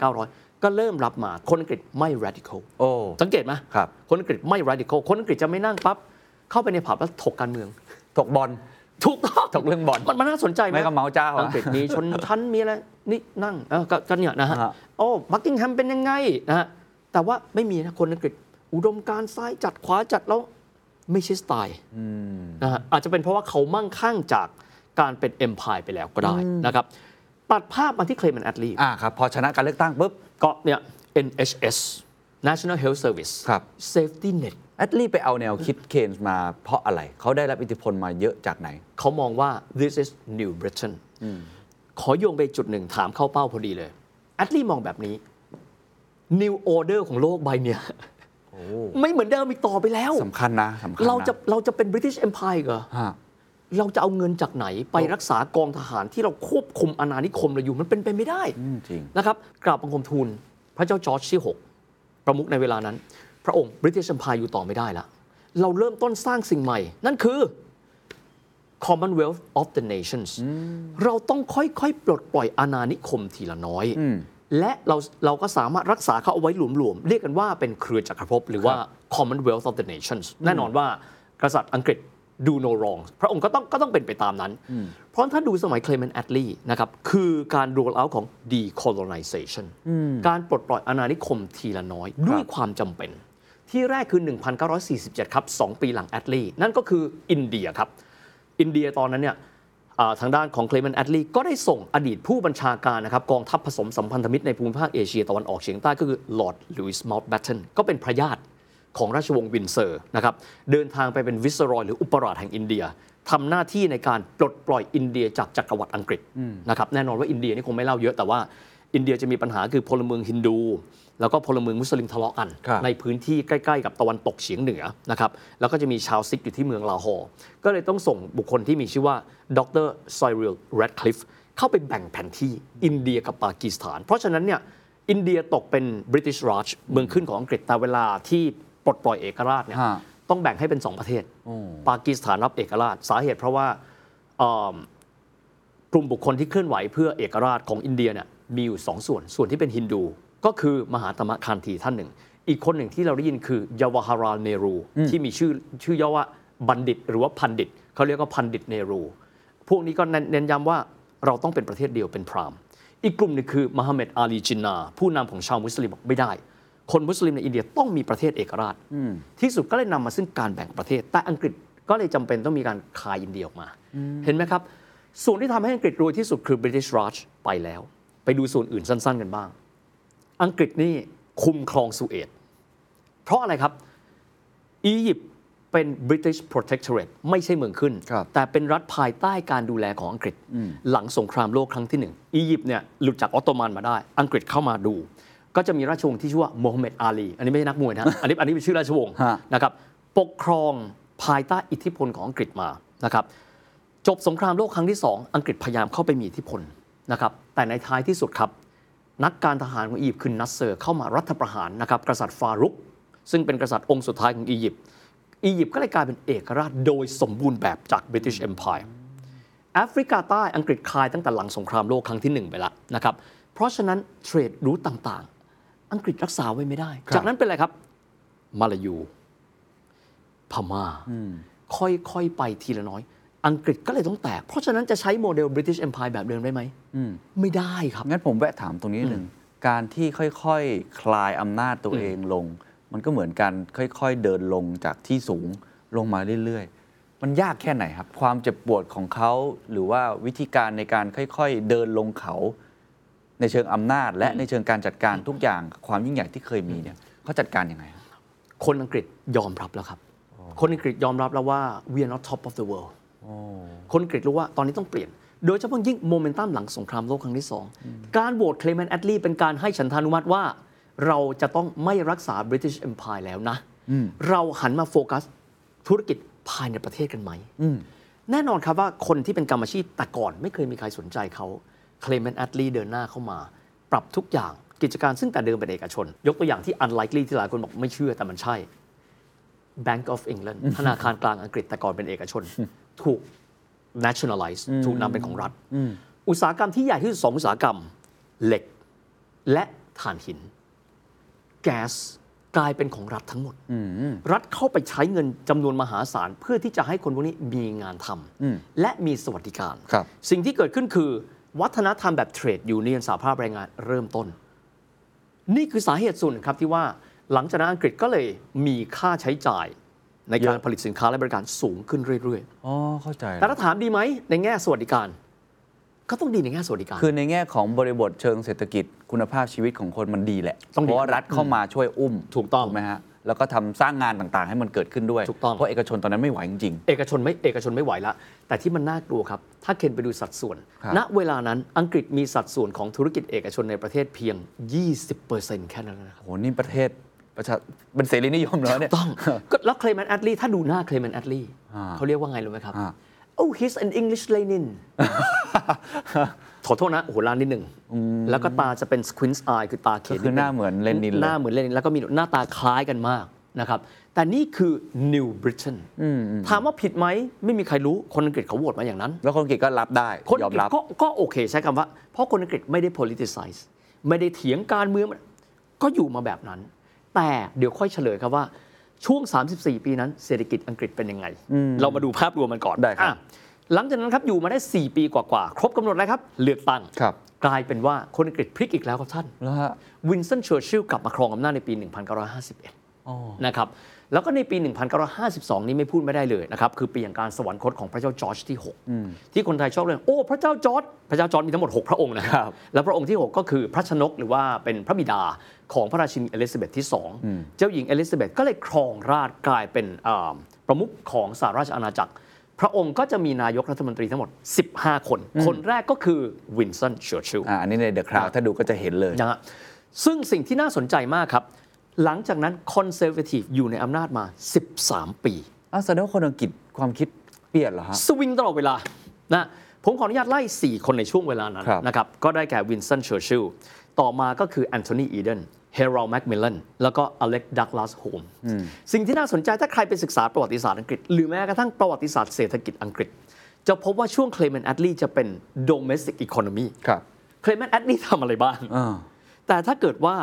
1,900 ก็เริ่มรับมาคนอังกฤษไม่ radical โอ้สังเกตไหมครับคนอังกฤษไม่ radical คนอังกฤษจะไม่นั่งปั๊บเข้าไปในผับแล้วถกการเมือง ถกบอลถูกต้องถกเรื่องบอลมันมันน่าสนใจไหมไม่ก็เมาเจ้าอะอังกฤษมีชนชั้นมีอะไรนี่นั่งเออก็ก็เนี่ยนะฮะฮะโอ้บักกิงแฮมเป็นยังไงนะฮะแต่ว่าไม่มีนะคนอังกฤษอุดมการณ์ซ้ายจัดขวาจัดแล้ว ไม่ใช่สไตล์นะฮะอาจจะเป็นเพราะว่าเขามั่งคั่งจากการเป็น Empire ไปแล้วก็ได้นะครับตัดภาพมาที่เคลม a นแอดลีอ่าครับ พอชนะการเลือกตั้งปุ๊บก็เนี่ย NHS National Health Service ครับ Safety Net แอตต์ลีไปเอาแนวคิดเคนส์มาเพราะอะไร เขาได้รับอิทธิพลมาเยอะจากไหน เขามองว่า this is New Britain ขอโยงไปจุดหนึ่งถามเข้าเป้าพอดีเลยแอตต์ลีมองแบบนี้ New Order ของโลกใบเนี้ย ไม่เหมือนเดิมอีกต่อไปแล้วสำคัญนะสำคัญนะ เราจะเราจะเป็น British Empire เหรอฮะเราจะเอาเงินจากไหนไปรักษากองทหารที่เราควบคุมอาณานิคมเราอยู่มันเป็นไปไม่ได้อืมจริงนะครับกราบบังคมทูลพระเจ้าจอร์จที่ 6 ประมุขในเวลานั้น พระองค์ British Empire อยู่ต่อไม่ได้แล้วเราเริ่มต้นสร้างสิ่งใหม่ นั่นคือ Commonwealth of the Nations เราต้องค่อยๆ ปลดปล่อยอาณานิคมทีละน้อย และเราเราก็สามารถรักษาเขาเอาไว้หลวมๆ เรียกกันว่าเป็นเครือจักรภพหรือว่า Commonwealth of the Nations แน่นอนว่ากษัตริย์อังกฤษ do no wrong พระองค์ก็ต้องก็ต้องเป็นไปตามนั้น เพราะถ้าดูสมัย Clement Attlee นะครับ คือการ roll out ของ decolonization การปลดปล่อยอาณานิคมทีละน้อย ด้วยความจำเป็น ที่แรกคือ 1947 ครับ 2 ปีหลังแอตต์ลีนั่นก็คืออินเดียครับ อินเดียตอนนั้นเนี่ยอ่า ทางด้านของเคล m มนแอดลีย์ก็ได้ส่งอดีตผู้บัญชาการนะครับกองทัพผสมสัมพันธมิตรในภูมิภาคเอเชียตะวันออกเฉียงใต้ก็คือลอร์ดลุยส์ม u ล t แบตเทนก็เป็นพระญาติของราชวงศ์วินด์เซอร์นะครับเดินทางไปเป็น viceroy หรืออุปราชแห่งอินเดียทำหน้าที่ในการปลดปล่อยอินเดียจากจักรวรรดิอังกฤษนะครับแน่นอนว่าอินเดียนี่คงไม่เล่าเยอะแต่ว่าอินเดียจะมีปัญหาคือพลเมืองฮินดู แล้วก็พลเมืองมุสลิมทะเลาะกัน ครับในพื้นที่ใกล้ ๆ กับตะวันตกเฉียงเหนือนะครับแล้วก็จะมีชาวซิกข์อยู่ที่เมืองลาฮอร์ก็เลยต้องส่งบุคคลที่มีชื่อว่าดรไซริลแรดคลิฟเข้าไปแบ่งแผนที่อินเดียกับปากีสถาน เพราะฉะนั้นเนี่ยอินเดียตกเป็นบริ t ิชราชเมืองขึ้นของอังกฤษแต่เวลาที่ปลดปล่อยเอกราชเนี่ยฮะ ต้องแบ่งให้เป็นสองประเทศปากีสถานรับเอกราช สาเหตุเพราะว่าเอิ่มกลุ่มบุคคลที่เคลื่อนไหวเพื่อเอกราชของอินเดียเนี่ยมีอยู่สองส่วน ส่วนที่เป็นฮินดู ก็คือมหาตมะคานธีท่านหนึ่ง อีกคนหนึ่งที่เราได้ยินคือยาวาฮาราเนรู ที่มีชื่อชื่อย่อว่าบัณฑิต หรือว่าพันดิตเขาเรียกว่าพันดิตเนรู พวกนี้ก็เน้นเน้นย้ำว่าเราต้องเป็นประเทศเดียวเป็นพราหมณ์อีกกลุ่มหนึงคือมหาเมดอาลีจินนา ผู้นำของชาวมุสลิมบอกไม่ได้ คนมุสลิมในอินเดียต้องมีประเทศเอกราชที่สุดก็เลยนำมาซึ่งการแบ่งประเทศ แต่อังกฤษก็เลยจำเป็นต้องมีการคายอินเดียออกมา เห็นไหมครับ ส่วนที่ทำให้อังกฤษรวยที่สุดคือ British Raj ไปแล้ว ไปดูส่วนอื่นสั้น ๆ กันบ้าง อังกฤษนี่คุมครองสุเอตเพราะอะไรครับ อียิปต์เป็น British Protectorate ไม่ใช่เมืองขึ้นครับแต่เป็นรัฐภายใต้การดูแลของอังกฤษ หลังสงครามโลกครั้งที่หนึ่งอียิปต์เนี่ยหลุดจากออตโตมันมาได้ อังกฤษเข้ามาดู ก็จะมีราชวงศ์ที่ชื่อว่าโมฮัมเหม็ดอาลี อันนี้ไม่ใช่นักมวยนะอันนี้อันนี้เป็นชื่อราชวงศ์ฮะนะครับปกครองภายใต้อิทธิพลของอังกฤษมานะครับจบสงครามโลกครั้งที่สองอังกฤษพยายามเข้าไปมีอิทธิพลนะครับแต่ในท้ายที่สุดครับ นักการทหารของอียิปต์คือนัสเซอร์เข้ามารัฐประหารนะครับกษัตริย์ฟารุก ซึ่งเป็นกษัตริย์องค์สุดท้ายของอียิปต์อียิปต์ก็เลยกลายเป็นเอกราชโดยสมบูรณ์แบบจาก British Empire แอฟริกาใต้อังกฤษคลายตั้งแต่หลังสงครามโลกครั้งที่หนึ่งไปแล้วนะครับเพราะฉะนั้นเทรดรูทต่างๆ อังกฤษรักษาไว้ไม่ได้ครับจากนั้นเป็นอะไรครับมาลายู พม่าค่อยๆไปทีละน้อย อังกฤษก็เลยต้องแตก เพราะฉะนั้นจะใช้โมเดล British Empire แบบเดิมได้ไหมไม่ได้ครับ งั้นผมแวะถามตรงนี้นิดหนึ่ง การที่ค่อยๆคลายอำนาจตัวเองลง มันก็เหมือนการค่อยๆ เดินลงจากที่สูงลงมาเรื่อยๆ มันยากแค่ไหนครับ ความเจ็บปวดของเขา หรือว่าวิธีการในการค่อยๆ เดินลงเขา ในเชิงอำนาจ และในเชิงการจัดการทุกอย่าง ความยิ่งใหญ่ที่เคยมีเนี่ยเขาจัดการยังไงครับคนอังกฤษยอมรับแล้วครับ คนอังกฤษยอมรับแล้วว่า we are not top of the world คนอังกฤษรู้ว่าตอนนี้ต้องเปลี่ยน โดยเฉพาะยิ่งโมเมนตัมหลังสงครามโลกครั้งที่สองการโหวตเคลเมนแอดลีเป็นการให้ฉันทานุมัติว่า เราจะต้องไม่รักษา British Empire แล้วนะ เราหันมาโฟกัสธุรกิจภายในประเทศกันไหม แน่นอนครับว่าคนที่เป็นกรรมาชีพแต่ก่อนไม่เคยมีใครสนใจเขาเคลเมนต์แอตต์ลีเดินหน้าเข้ามา ปรับทุกอย่างกิจการซึ่งแต่เดิมเป็นเอกชน ยกตัวอย่างที่ unlikely ที่หลายคนบอกไม่เชื่อแต่มันใช่ Bank of England ธนาคารกลางอังกฤษแต่ก่อนเป็นเอกชน ถูก nationalize ถูกนำเป็นของรัฐ อุตสาหกรรมที่ใหญ่ที่สุดสองอุตสาหกรรมเหล็ก และถ่านหิน แก๊สกลายเป็นของรัฐทั้งหมด รัฐเข้าไปใช้เงินจำนวนมหาศาล เพื่อที่จะให้คนพวกนี้มีงานทำและมีสวัสดิการครับสิ่งที่เกิดขึ้นคือ วัฒนธรรมแบบ trade union สหภาพแรงงานเริ่มต้น นี่คือสาเหตุส่วนหนึ่งครับที่ว่าหลังจากนั้นอังกฤษก็เลยมีค่าใช้จ่าย ในการเยอะผลิตสินค้าและบริการสูงขึ้นเรื่อยอ๋อ เข้าใจๆแต่ถ้าถามดีไหมในแง่สวัสดิการ ก็ต้องดีในแง่สวัสดิการ คือในแง่ของบริบทเชิงเศรษฐกิจคุณภาพชีวิตของคนมันดีแหละต้องดีเพราะว่ารัฐเข้ามาช่วยอุ้ม ถูกต้องไหมฮะ แล้วก็ทำสร้างงานต่างๆ ให้มันเกิดขึ้นด้วย ถูกต้อง เพราะเอกชนตอนนั้นไม่ไหวจริงเอกชนไม่เอกชนไม่ไหวละ แต่ที่มันน่ากลัวครับ ถ้าเคนไปดูสัดส่วนครับณเวลานั้นอังกฤษมีสัดส่วนของธุรกิจเอกชนในประเทศเพียง 20%แค่นั้นนะครับโห นี่ประเทศ ประชาเป็นเสรีนิยมแล้วเนี่ยต้องก็แล้วเคล m มนแอดลีถ้าดูหน้าเคล m มนแอดลีอ่าเขาเรียกว่าไงรู้ไหมครับอ่า oh he's an English Lenin ขอโทษนะโอ้โหล้านนิดหนึ่ง แล้วก็ตาจะเป็น squint eye คือตาเขีก็ยนคือหน้าเหมือนเลนินเลยหน้าเหมือนเลนิน แล้วก็มีหน้าตาคล้ายกันมากนะครับ แต่นี่คือ New Britain ถามว่าผิดไหม ไม่มีใครรู้ คนอังกฤษเขาโหวตมาอย่างนั้น แล้วคนอังกฤษก็รับได้ คนยอัองมกฤษรับก็ก็โอเคใช้คำว่า เพราะคนอังกฤษไม่ได้ politicize ไม่ได้เถียงการเมือง ก็อยู่มาแบบนั้น แต่เดี๋ยวค่อยเฉลยครับว่าช่วง 34 ปีนั้นเศรษฐกิจอังกฤษเป็นยังไง เรามาดูภาพรวมมันก่อนได้ครับอะหลังจากนั้นครับอยู่มาได้ 4 ปีกว่าๆ ครบกำหนดแล้วครับ เลือกตั้งครับกลายเป็นว่าคนอังกฤษพลิกอีกแล้วครับท่านแล้วฮะวินสตันเชอร์ชิลล์กลับมาครองอำนาจในปี 1951อ๋อนะครับ แล้วก็ในปี 1952 นี้ไม่พูดไม่ได้เลยนะครับ คือปีแห่งการสวรรคตของพระเจ้าจอร์จที่ 6 ที่คนไทยชอบเรียกโอ้พระเจ้าจอร์จพระเจ้าจอร์จมีทั้งหมด 6 พระองค์นะคครัรับบแล้วพระองค์ที่ 6 ก็คือพระชนกหรือว่าเป็นพระบิดาของพระราชินีเอลิซาเบธที่ 2 เจ้าหญิงเอลิซาเบธก็เลยครองราชย์กลายเป็นอ่าประมุขของสหราชอาณาจักร พระองค์ก็จะมีนายกรัฐมนตรีทั้งหมด 15 คน คนแรกก็คือวินสตันเชอร์ชิลล์อ่าอันนี้ใน The Crown ถ้าดูก็จะเห็นเลยนะฮะซึ่งสิ่งที่น่าสนใจมากครับ หลังจากนั้น Conservative อยู่ในอำนาจมา 13 ปีอ้าวแสดงว่าคนอังกฤษความคิดเปลี่ยนเหรอฮะ สวิงตลอดเวลานะผมขออนุญาตไล่ 4 คนในช่วงเวลานั้นครับ นะครับ ก็ได้แก่วินสตันเชอร์ชิลล์ต่อมาก็คือแอนโทนีอีเดนแฮโรลด์แมคมิลลันแล้วก็อเล็กดักลาสโฮมสิ่งที่น่าสนใจถ้าใครไปศึกษาประวัติศาสตร์อังกฤษ หรือแม้กระทั่งประวัติศาสตร์เศรษฐกิจอังกฤษ จะพบว่าช่วงเคล m มนแอดลีจะเป็น domestic economy ครับ เคล m มนแอดลีทำอะไรบ้างอ่าแต่ถ้าเกิดว่า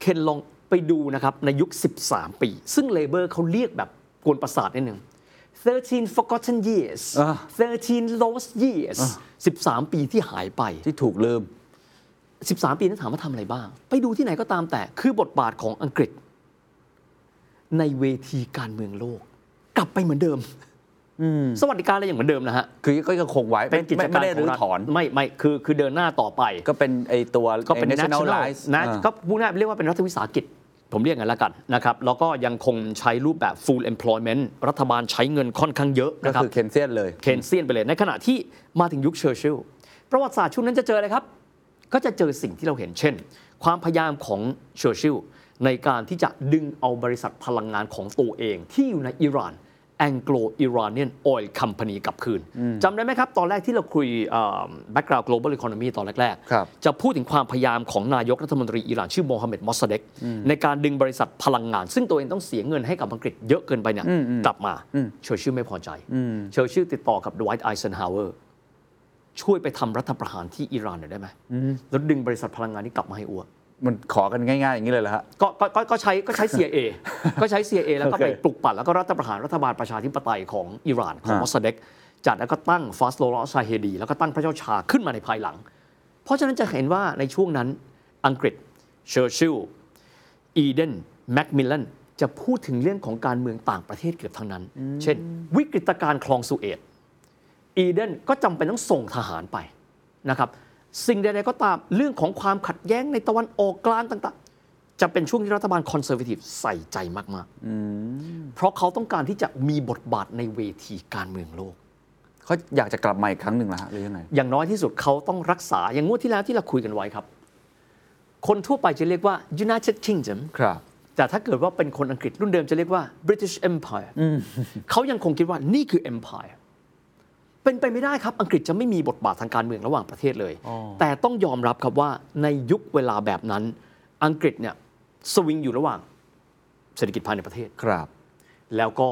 เคนลอง ไปดูนะครับในยุค 13 ปี ซึ่งเลเบอร์เขาเรียกแบบกวนประสาทนิดนึง13 forgotten years อ่า13 lost years 13 ปีที่หายไป ที่ถูกลืม 13 ปีนั้นถามว่าทำอะไรบ้าง ไปดูที่ไหนก็ตามแต่คือบทบาทของอังกฤษ ในเวทีการเมืองโลก กลับไปเหมือนเดิมสวัสดิการอะไรอย่างเหมือนเดิมนะฮะ คือก็ยังคงไว้เป็นกิจไม่การไม่ได้ขอรื้งอรัฐถอน ไม่ไม่คือคือเดินหน้าต่อไป ก็เป็นไอตัวก็เป็นไอ้ national nationalize นะอ่าก็พูดง่ายๆเรียกว่าเป็นรัฐวิสาหกิจ ผมเรียกงั้นละกันนะครับ แล้วก็ยังคงใช้รูปแบบ full employment รัฐบาลใช้เงินค่อนข้างเยอะก็นะครับคือ Keynesian เลย Keynesian ไปเลย ในขณะที่มาถึงยุคเชอร์ชิลล์ประวัติศาสตร์ช่วงนั้นจะเจออะไรครับ ก็จะเจอสิ่งที่เราเห็นเช่น ความพยายามของเชอร์ชิลล์ในการที่จะดึงเอาบริษัทพลังงานของตัวเองที่อยู่ในอิหร่าน Anglo Iranian Oil Company กลับคืนจำได้ไหมครับ ตอนแรกที่เราคุยเอ่อ background global economy ตอนแรกครับๆจะพูดถึงความพยายามของนายกรัฐมนตรีอิหร่านชื่อโมฮัมเหม็ดมอสซาเดกในการดึงบริษัทพลังงาน ซึ่งตัวเองต้องเสียเงินให้กับอังกฤษเยอะเกินไปเนี่ยกลับมาเชอร์ชิลล์ไม่พอใจเชอร์ชิลล์ติดต่อกับดไวท์ไอเซนฮาวเวอร์ช่วยไปทำรัฐประหารที่อิหร่านหน่อยได้ไหมแล้วดึงบริษัทพลังงานนี้กลับมาให้อั๊ว มันขอกันง่ายๆ อย่างนี้เลยเหรอฮะ ก็ก็ก็ก็ใช้ก็ใช้ CIA ก็ใช้ CIA แล้วก็โอเคไปปลุกปั่นแล้วก็รัฐประหารรัฐบาลประชาธิปไตยของอิหร่านของฮะ มอสซาเดกจัดแล้วก็ตั้งฟาซลอลลาห์ซาเฮดี แล้วก็ตั้งพระเจ้าชาห์ขึ้นมาในภายหลัง เพราะฉะนั้นจะเห็นว่าในช่วงนั้นอังกฤษเชอร์ชิลล์อีเดนแมคมิลลันจะพูดถึงเรื่องของการเมืองต่างประเทศเกือบทั้งนั้น เช่น วิกฤตการณ์คลองสุเอซอีเดนก็จำเป็นต้องส่งทหารไปนะครับ สิ่งใดๆก็ตามเรื่องของความขัดแย้งในตะวันออกกลางต่างๆ จะเป็นช่วงที่รัฐบาล Conservative ใส่ใจมากๆเพราะเขาต้องการที่จะมีบทบาทในเวทีการเมืองโลกเขาอยากจะกลับมาอีกครั้งหนึ่งเหรอฮะหรือยังไงอย่างน้อยที่สุดเขาต้องรักษาอย่างงวดที่แล้วที่เราคุยกันไว้ครับ คนทั่วไปจะเรียกว่า United Kingdom ครับแต่ถ้าเกิดว่าเป็นคนอังกฤษรุ่นเดิมจะเรียกว่า British Empire เขายังคงคิดว่านี่คือ Empire เป็นไปไม่ได้ครับ อังกฤษจะไม่มีบทบาททางการเมืองระหว่างประเทศเลยอ๋อแต่ต้องยอมรับครับว่าในยุคเวลาแบบนั้น อังกฤษเนี่ยสวิงอยู่ระหว่างเศรษฐกิจภายในประเทศครับ แล้วก็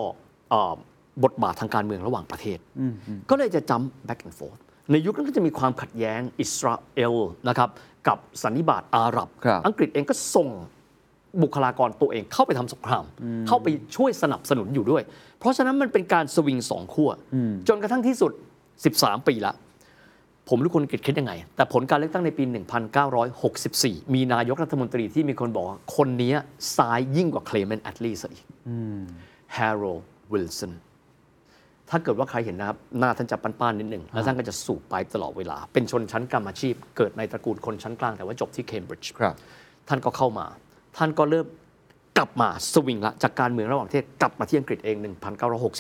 เอ่อบทบาททางการเมืองระหว่างประเทศ ก็เลยจะจำ back and forth ในยุคนั้นก็จะมีความขัดแย้งอิสราเอลนะครับกับสันนิบาตอาหรับครับอังกฤษเองก็ส่ง บุคลากรตัวเองเข้าไปทำสงคราม เข้าไปช่วยสนับสนุนอยู่ด้วย เพราะฉะนั้นมันเป็นการสวิงสองขั้วจนกระทั่งที่สุด 13 ปีละ ผมรู้คนอังกฤษคิดยังไง แต่ผลการเลือกตั้งในปี 1964 มีนายกรัฐมนตรีที่มีคนบอกว่าคนนี้ซ้ายยิ่งกว่าเคลเมนต์แอตต์ลีซะอีกแฮร์โรลด์วิลสันถ้าเกิดว่าใครเห็นนะครับหน้าท่านจะป้านๆนิดหนึ่งแล้วท่านก็จะสูบไปป์ตลอดเวลา เป็นชนชั้นกรรมอาชีพ เกิดในตระกูลคนชั้นกลางแต่ว่าจบที่เคมบริดจ์ครับท่านก็เข้ามา ท่านก็เริ่มกลับมาสวิงละจากการเมืองระหว่างประเทศกลับมาที่อังกฤษเอง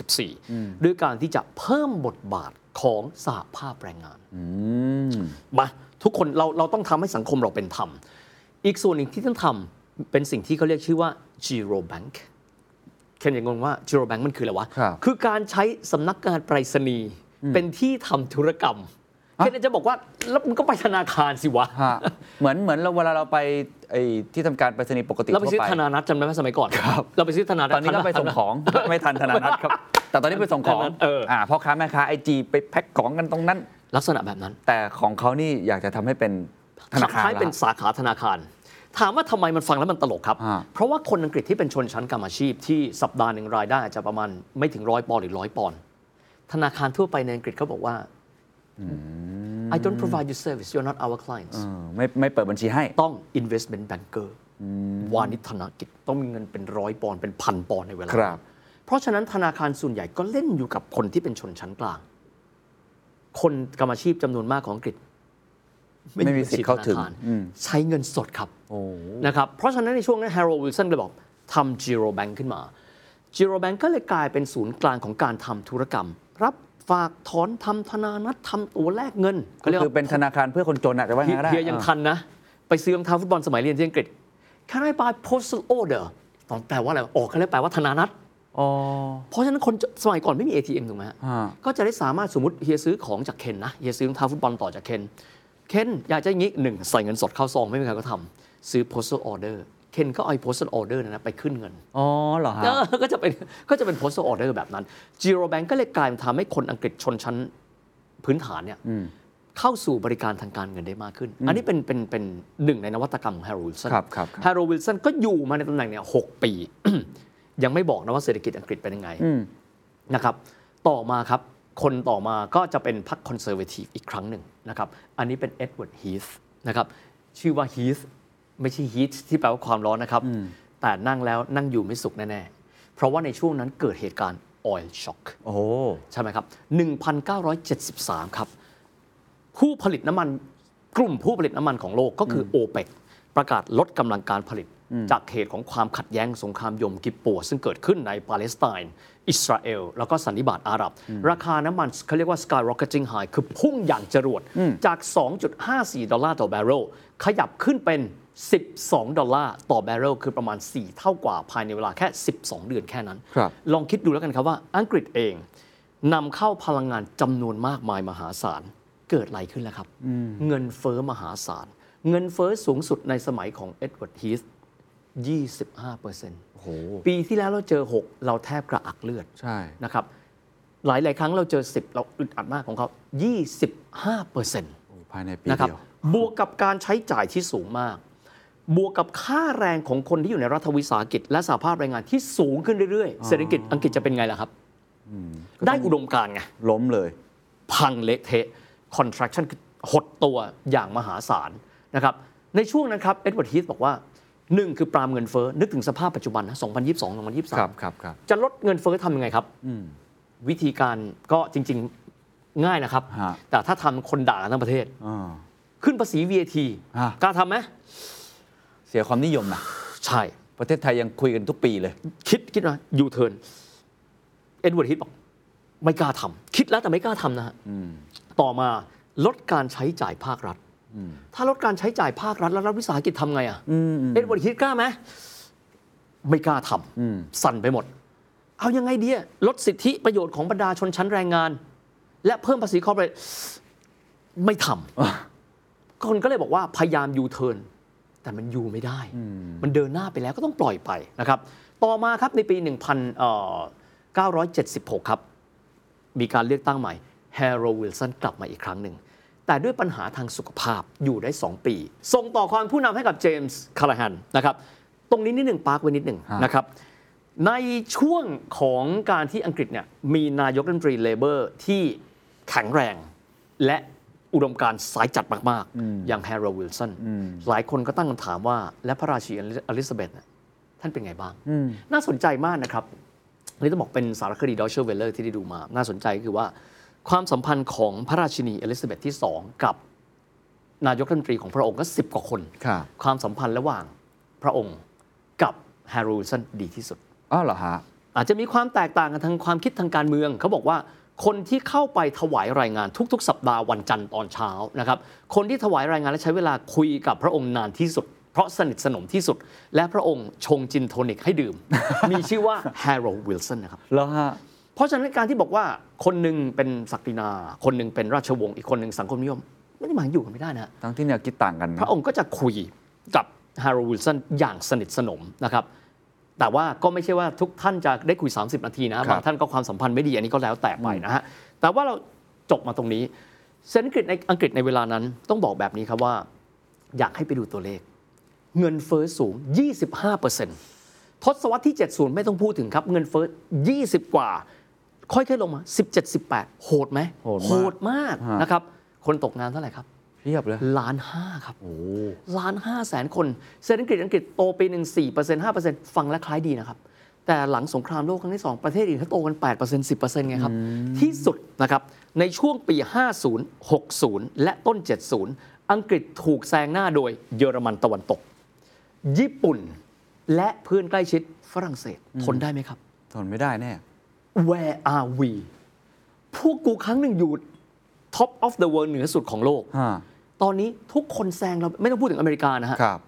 1964 ด้วยการที่จะเพิ่มบทบาทของสหภาพแรงงานอืมมาทุกคนเราเราต้องทำให้สังคมเราเป็นธรรม อีกส่วนหนึ่งที่ต้องทำเป็นสิ่งที่เขาเรียกชื่อว่า Giro Bank เคนอย่างงงว่า Giro Bank มันคืออะไรวะครับคือการใช้สำนักงานไปรษณีย์เป็นที่ทำธุรกรรมเคนจะบอกว่าแล้วมันก็ไปธนาคารสิวะฮะเหมือนเหมือนเราเวลาเราไปไอ้ที่ทำการไปรษณีย์ปกติเราไปทั่วซื้อไปธนานัทจำได้ไหมสมัยก่อนเราไปซื้อธนานัทตอนนี้ก็ไปส่งของไม่ทันธนานัทครับ แต่ตอนนี้ไปส่งของเอออ่่าพ่อค้าแม่ค้าไอจีไปแพ็คของกันตรงนั้น ลักษณะแบบนั้น แต่ของเขานี่อยากจะทำให้เป็นธนาคารคล้ายๆเป็นละสาขาธนาคาร ถามว่าทำไมมันฟังแล้วมันตลกครับฮะเพราะว่าคนอังกฤษที่เป็นชนชั้นกรรมอาชีพที่สัปดาห์หนึ่งรายได้อาจจะประมาณไม่ถึงร้อยปอนด์หรือร้อยปอนด์ธนาคารทั่วไปในอังกฤษเขาบอกว่า I don't provide you service you're not our clients เออไม่ไม่เปิดบัญชีให้ ต้อง investment banker วานิชธนกิจต้องมีเงินเป็นร้อยปอนด์เป็นพันปอนด์ในเวลา ครับ เพราะฉะนั้นธนาคารส่วนใหญ่ก็เล่นอยู่กับคนที่เป็นชนชั้นกลาง คนกรรมอาชีพจำนวนมากของอังกฤษไม่มีสิทธิ์เข้าถึงบัญชีธนครอืมใช้เงินสดครับโอ้นะครับเพราะฉะนั้นในช่วงนั้น Harold Wilson เลยบอกทำ Giro Bank ขึ้นมา Giro Bank ก็เลยกลายเป็นศูนย์กลางของการทำธุรกรรม รับ ฝากถอนทำธนานัตทำตัวแลกเงินก็คือเป็นธนาคารเพื่อคนจนอะจะว่าไงก็ได้เฮียยังทันนะ ไปซื้อรองเท้าฟุตบอลสมัยเรียนที่อังกฤษ Can I buy postal order ตอนแปลว่าอะไรออกก็เลยแปลว่าธนานัตอ๋อเพราะฉะนั้นคนจะสมัยก่อนไม่มี ATM ถูกไหมฮะฮะก็จะได้สามารถสมมติเฮียซื้อของจากเคนนะเฮียซื้อรองเท้าฟุตบอลต่อจากเคนเคนอยากจะอย่างนี้หนึ่งใส่เงินสดเข้าซองไม่มีใครก็ทำซื้อ postal order เคนก็เอาไอ้ postal order นนนะไปขึ้นเงิน อ๋อเหรอฮะเออก็จะเป็นก็จะเป็น postal order แบบนั้น Giro Bank ก็เลยกลายเป็นทำให้คนอังกฤษชนชั้นพื้นฐานเนี่ยเข้าสู่บริการทางการเงินได้มากขึ้น อันนี้เป็นเป็นเป็นหนึ่งในนวัตกรรมของ Harold Wilson ครับครับครับ Harold Wilson ก็อยู่มาในตำแหน่งเนี่ยหกปี ยังไม่บอกนะว่าเศรษฐกิจอังกฤษเป็นยังไงอืมนะครับ ต่อมาครับ คนต่อมาก็จะเป็นพรรค Conservative อีกครั้งหนึ่งนะครับ อันนี้เป็นเอ็ดเวิร์ดฮีธนะครับ ชื่อว่าฮีธ ไม่ใช่ heat ที่แปลว่าความร้อนนะครับ แต่นั่งแล้วนั่งอยู่ไม่สุขแน่ ๆ เพราะว่าในช่วงนั้นเกิดเหตุการณ์ oil shock โอ้โหใช่ไหมครับ 1973 ครับ ผู้ผลิตน้ำมันกลุ่มผู้ผลิตน้ำมันของโลกก็คือโอเปกประกาศลดกำลังการผลิต จากเหตุของความขัดแย้งสงครามยมกิปปัวซึ่งเกิดขึ้นในปาเลสไตน์ อิสราเอล แล้วก็สันนิบาตอาหรับ ราคาน้ำมันเขาเรียกว่า skyrocketing high คือพุ่งอย่างจรวดจาก 2.54 ดอลลาร์ต่อแบเรลขยับขึ้นเป็น 12 ดอลลาร์ต่อแบเรลคือประมาณ 4 เท่ากว่าภายในเวลาแค่ 12 เดือนแค่นั้นครับลองคิดดูแล้วกันครับว่าอังกฤษเองนำเข้าพลังงานจำนวนมากมายมหาศาล เกิดอะไรขึ้นแล้วครับ เงินเฟ้อมหาศาล เงินเฟ้อสูงสุดในสมัยของเอ็ดเวิร์ดฮีธ25เปอร์เซ็นต์โอ้โหปีที่แล้วเราเจอ 6 เราแทบกระอักเลือดใช่นะครับหลายหลาย ๆ ครั้งเราเจอ 10 เราอึดอัดมากของเขา25เปอร์เซ็นต์โอ้ภายในปีนะครับเดียวบวกกับการใช้จ่ายที่สูงมาก บวกกับค่าแรงของคนที่อยู่ในรัฐวิสาหกิจ และสหภาพแรงงานที่สูงขึ้นเรื่อยๆ เศรษฐกิจอังกฤษจะเป็นไงล่ะครับ ได้อุดมการณ์ไง ล้มเลย พังเละเทะ contraction คือหดตัวอย่างมหาศาลนะครับ ในช่วงนั้นครับ เอ็ดเวิร์ดฮีธบอกว่าหนึ่งคือปรามเงินเฟ้อ นึกถึงสภาพปัจจุบันนะ 2022ครับ2023ครับครับจะลดเงินเฟ้อทำยังไงครับวิธีการก็จริง ๆง่ายนะครับฮะแต่ถ้าทำคนด่ากันทั้งประเทศอ่าขึ้นภาษี VAT ฮะกล้าทำไหม เสียความนิยมนะใช่ ประเทศไทยยังคุยกันทุกปีเลย คิดคิดว่ายูเทิร์นเอ็ดเวิร์ดฮีธบอก ไม่กล้าทำคิดแล้วแต่ไม่กล้าทำนะฮะต่อมาลดการใช้จ่ายภาครัฐถ้าลดการใช้จ่ายภาครัฐ แล้วรัฐวิสาหกิจทำไงอะเอ็ดเวิร์ดฮีธกล้าไหมไม่กล้าทำสั่นไปหมด เอายังไงดีอะลดสิทธิประโยชน์ของบรรดาชนชั้นแรงงาน และเพิ่มภาษี corporate ไม่ทำคนก็เลยบอกว่าพยายามยูเทิร์น แต่มัน U ไม่ได้ มันเดินหน้าไปแล้วก็ต้องปล่อยไปนะครับ ต่อมาครับในปี 1976 ครับ มีการเลือกตั้งใหม่แฮโรลด์วิลสันกลับมาอีกครั้งหนึ่ง แต่ด้วยปัญหาทางสุขภาพอยู่ได้ 2 ปี ส่งต่อความผู้นำให้กับเจมส์คัลลาแฮนนะครับ ตรงนี้นิดหนึ่ง park ไว้นิดหนึ่งฮะนะครับ ในช่วงของการที่อังกฤษเนี่ยมีนายกรัฐมนตรี Labour ที่แข็งแรงและ อุดมการณ์สายจัดมากๆ อย่างแฮโรลด์วิลสันหลายคนก็ตั้งคำถามว่า และพระราชินีอลิซาเบธน่ะท่านเป็นไงบ้าง น่าสนใจมากนะครับอันนี้ต้องบอกเป็นสารคดีดอ c เชอร์เวลเลอร์ที่ได้ดูมา น่าสนใจคือว่า ความสัมพันธ์ของพระราชินีเอลิซาเบธที่ 2 กับนายกรัฐมนตรีของพระองค์ก็ 10 กว่าคนครับความสัมพันธ์ระหว่างพระองค์กับแฮโรลด์วิลสันดีที่สุดอ้าวเหรอฮะอาจจะมีความแตกต่างกันทางความคิดทางการเมือง เขาบอกว่า คนที่เข้าไปถวายรายงานทุกๆ สัปดาห์วันจันทร์ตอนเช้านะครับคนที่ถวายรายงานและใช้เวลาคุยกับพระองค์นานที่สุด เพราะสนิทสนมที่สุด และพระองค์ชง gin tonic ให้ดื่ม มีชื่อว่าแฮโรลด์วิลสันนะครับเหรอฮะเพราะฉะนั้นการที่บอกว่าคนหนึ่งเป็นศักดินา คนหนึ่งเป็นราชวงศ์อีกคนหนึ่งสังคมนิยม ไม่ได้หมายอยู่กันไม่ได้นะทั้งที่แนวคิดต่างกันนะพระองค์ก็จะคุยกับแฮโรลด์วิลสันอย่างสนิทสนมนะครับ แต่ว่าก็ไม่ใช่ว่าทุกท่านจะได้คุย 30 นาทีนะบางท่านก็ความสัมพันธ์ไม่ดีอันนี้ก็แล้วแต่ไปนะฮะแต่ว่าเราจบมาตรงนี้เศรษฐกิจในอังกฤษในเวลานั้นต้องบอกแบบนี้ครับว่า อยากให้ไปดูตัวเลข เงินเฟ้อสูง 25%ทศวรรษที่ 70 ไม่ต้องพูดถึงครับ เงินเฟ้อ 20 กว่า ค่อยๆลงมา 17 18 โหดไหมโหดมากมากฮะนะครับ คนตกงานเท่าไหร่ครับ เพียบเลยล้านห้าครับล้านห้าแสนคน เศรษฐกิจอังกฤษโตปีหนึ่งสี่เปอร์เซ็นต์ห้าเปอร์เซ็นต์ฟังและคล้ายดีนะครับ แต่หลังสงครามโลกครั้งที่สองประเทศอื่นเขาโตกัน8%เปอร์เซ็นต์สิบเปอร์เซ็นต์ไงครับ ที่สุดนะครับ ในช่วงปี50 60และต้น70อังกฤษถูกแซงหน้าโดยเยอรมันตะวันตก ญี่ปุ่นและเพื่อนใกล้ชิดฝรั่งเศสทนได้ไหมครับ ทนไม่ได้แน่ Where are we พวกกูครั้งหนึ่งอยู่ top of the world เหนือสุดของโลกฮะ ตอนนี้ทุกคนแซงเราไม่ต้องพูดถึงอเมริกานะฮะครับ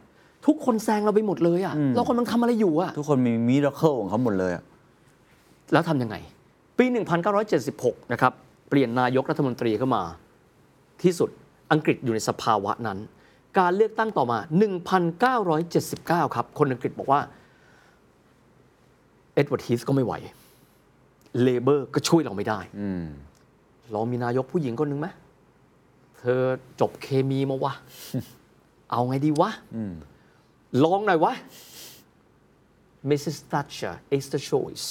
ทุกคนแซงเราไปหมดเลยอะ่ะเรากำลังทำอะไรอยู่อะ่ะ ทุกคนมี miracle ของเขาหมดเลยอะ แล้วทำยังไง ปี 1976 นะครับ เปลี่ยนนายกรัฐมนตรีเข้ามา ที่สุดอังกฤษอยู่ในสภาวะนั้น การเลือกตั้งต่อมา 1979 ครับ คนอังกฤษบอกว่า เอ็ดเวิร์ดฮีธก็ไม่ไหวLabour ก็ช่วยเราไม่ได้ อืมเรามีนายกผู้หญิงคนหนึ่งไหม เธอจบเคมีมาวะ เอาไงดีวะอืมลองหน่อยวะ Mrs. Thatcher is the choice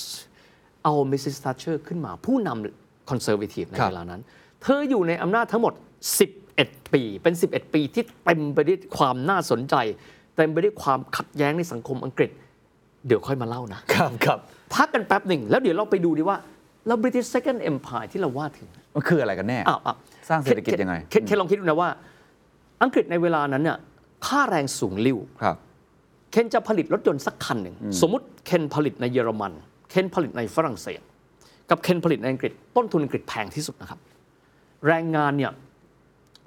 เอา Mrs. Thatcher ขึ้นมาผู้นำ Conservative ในครับเวลานั้น เธออยู่ในอำนาจทั้งหมด 11 ปี เป็น 11 ปีที่เต็มไปด้วยความน่าสนใจ เต็มไปด้วยความขัดแย้งในสังคมอังกฤษ เดี๋ยวค่อยมาเล่านะ ครับครับพักกันแป๊บหนึ่ง แล้วเดี๋ยวเราไปดูดีว่า แล้ว British Second Empire ที่เราว่าถึง มันคืออะไรกันแน่อ้าวอ้าว สร้างเศรษฐกิจยังไงเคนเคนลองคิดดูนะว่า อังกฤษในเวลานั้นเนี่ยค่าแรงสูงลิ่วครับเคนจะผลิตรถยนต์สักคันหนึ่ง สมมติเคนผลิตในเยอรมัน เคนผลิตในฝรั่งเศส กับเคนผลิตในอังกฤษ ต้นทุนอังกฤษแพงที่สุดนะครับ แรงงานเนี่ย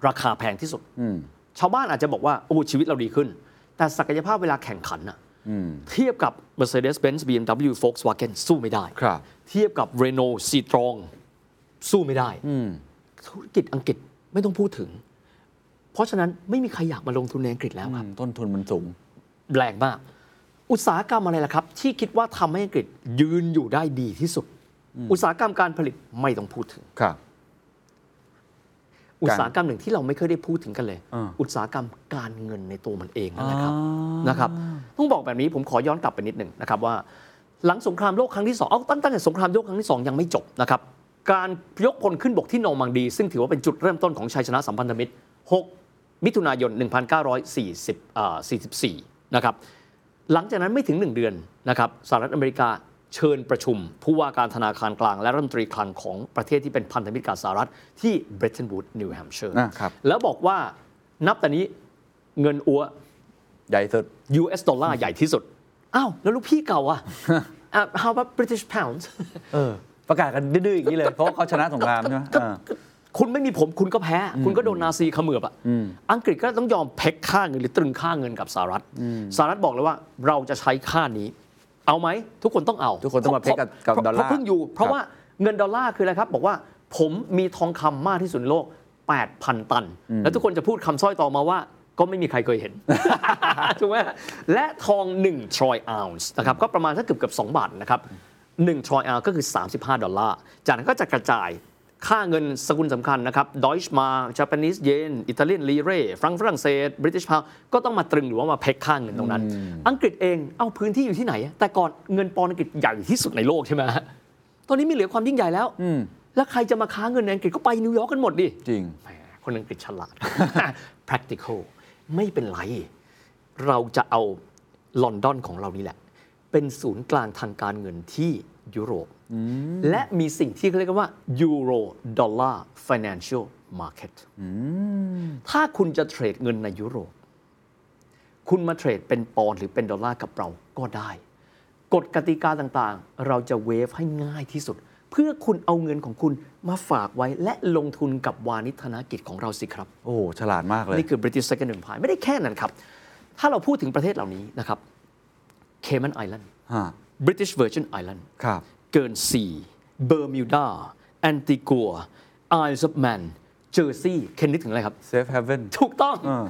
ราคาแพงที่สุดอืมชาวบ้านอาจจะบอกว่าโอ้ชีวิตเราดีขึ้น แต่ศักยภาพเวลาแข่งขันอะอืมเทียบกับ Mercedes-Benz BMW Volkswagen สู้ไม่ได้ครับเทียบกับ Renault Citroen สู้ไม่ได้อืม ธุรกิจอังกฤษไม่ต้องพูดถึง เพราะฉะนั้นไม่มีใครอยากมาลงทุนในอังกฤษแล้วครับ ต้นทุนมันสูง แรงมาก อุตสาหกรรมอะไรล่ะครับ ที่คิดว่าทำให้อังกฤษยืนอยู่ได้ดีที่สุด อุตสาหกรรมการผลิตไม่ต้องพูดถึงครับ อุตสาหกรรมหนึ่งที่เราไม่เคยได้พูดถึงกันเลยอ่าอุตสาหกรรมการเงินในตัวมันเองนั่นแหละครับอ่านนะครับต้องบอกแบบนี้ผมขอย้อนกลับไปนิดหนึ่งนะครับว่า หลังสงครามโลกครั้งที่สองเอาตั้งตั้งแต่สงครามโลกครั้งที่สองยังไม่จบนะครับ การยกพลขึ้นบกที่นอร์มังดี ซึ่งถือว่าเป็นจุดเริ่มต้นของชัยชนะสัมพันธมิตร 6 มิถุนายน 1940อ่า44 นะครับ หลังจากนั้นไม่ถึง 1 เดือนนะครับสหรัฐอเมริกาเชิญประชุม ผู้ว่าการธนาคารกลางและรัฐมนตรีคลังของประเทศที่เป็นพันธมิตรกับสหรัฐที่เบร t ตันวูดนิวแฮมเชอร์อะครับแล้วบอกว่านับแต่นี้เงินอั๊วใหญ่สุด US ดอลลาร์ใหญ่ที่สุด อ้าว แล้วลูกพี่เก่าอะอะ how about British pounds เออ ประกาศกันดื้อๆอย่างนี้เลย เพราะว่าเขาชนะสงครามใช่ไหมก็อ่าก็คุณไม่มีผมคุณก็แพ้ คุณก็โดนนาซีเขมือบอะอังกฤษก็ต้องยอม peg ค่าเงินหรือตรึงค่าเงินกับสหรัฐสหรัฐบอกเลยว่าเราจะใช้ค่านี้ เอาไหมทุกคนต้องเอาทุกคนต้องมา peg กับกับพระดอลลาร์เพราะเพิ่งอยู่ เพราะครับว่าเงินดอลลาร์คืออะไรครับ บอกว่าผมมีทองคำมากที่สุดในโลก 8,000 ตัน แล้วทุกคนจะพูดคำสร้อยต่อมาว่า ก็ไม่มีใครเคยเห็น ถูกไหมและทอง1 troy ounce นะครับก็ประมาณสักเกือบเกือบ2บาทนะครับ 1 troy ounce ก็คือ 35 ดอลลาร์ จากนั้นก็จะกระจายค่าเงินสกุลสำคัญนะครับ Deutsche Mark Japanese yen Italian lire ฟรังก์ฝรั่งเศส British pound ก็ต้องมาตรึงหรือว่ามา peg ค่าเงินตรงนั้น อังกฤษเอง เอาพื้นที่อยู่ที่ไหน แต่ก่อนเงินปอนด์อังกฤษใหญ่ที่สุดในโลกใช่ไหมฮะตอนนี้มีเหลือความยิ่งใหญ่แล้วอืมแล้วใครจะมาค้าเงินในอังกฤษก็ไปนิวยอร์กกันหมดดิ จริงแหมคนอังกฤษฉลาด practical ไม่เป็นไร เราจะเอาลอนดอนของเรานี่แหละ เป็นศูนย์กลางทางการเงินที่ยุโรป และมีสิ่งที่เขาเรียกว่า Euro Dollar Financial Market ถ้าคุณจะเทรดเงินในยุโรป คุณมาเทรดเป็นปอนด์หรือเป็นดอลลาร์กับเราก็ได้ กฎกติกาต่างๆ เราจะ waive ให้ง่ายที่สุด เพื่อคุณเอาเงินของคุณมาฝากไว้และลงทุนกับวาณิชธนกิจของเราสิครับ โอ้โหฉลาดมากเลย นี่คือ British Second Empire ไม่ได้แค่นั้นครับ ถ้าเราพูดถึงประเทศเหล่านี้นะครับ Cayman Island ฮะ British Virgin Island ครับเกินซีเบอร์มิวดาแอนติกัวไอซ์แมนเจอร์ซีย์เคนนึกถึงอะไรครับ Safe Haven ถูกต้องเออ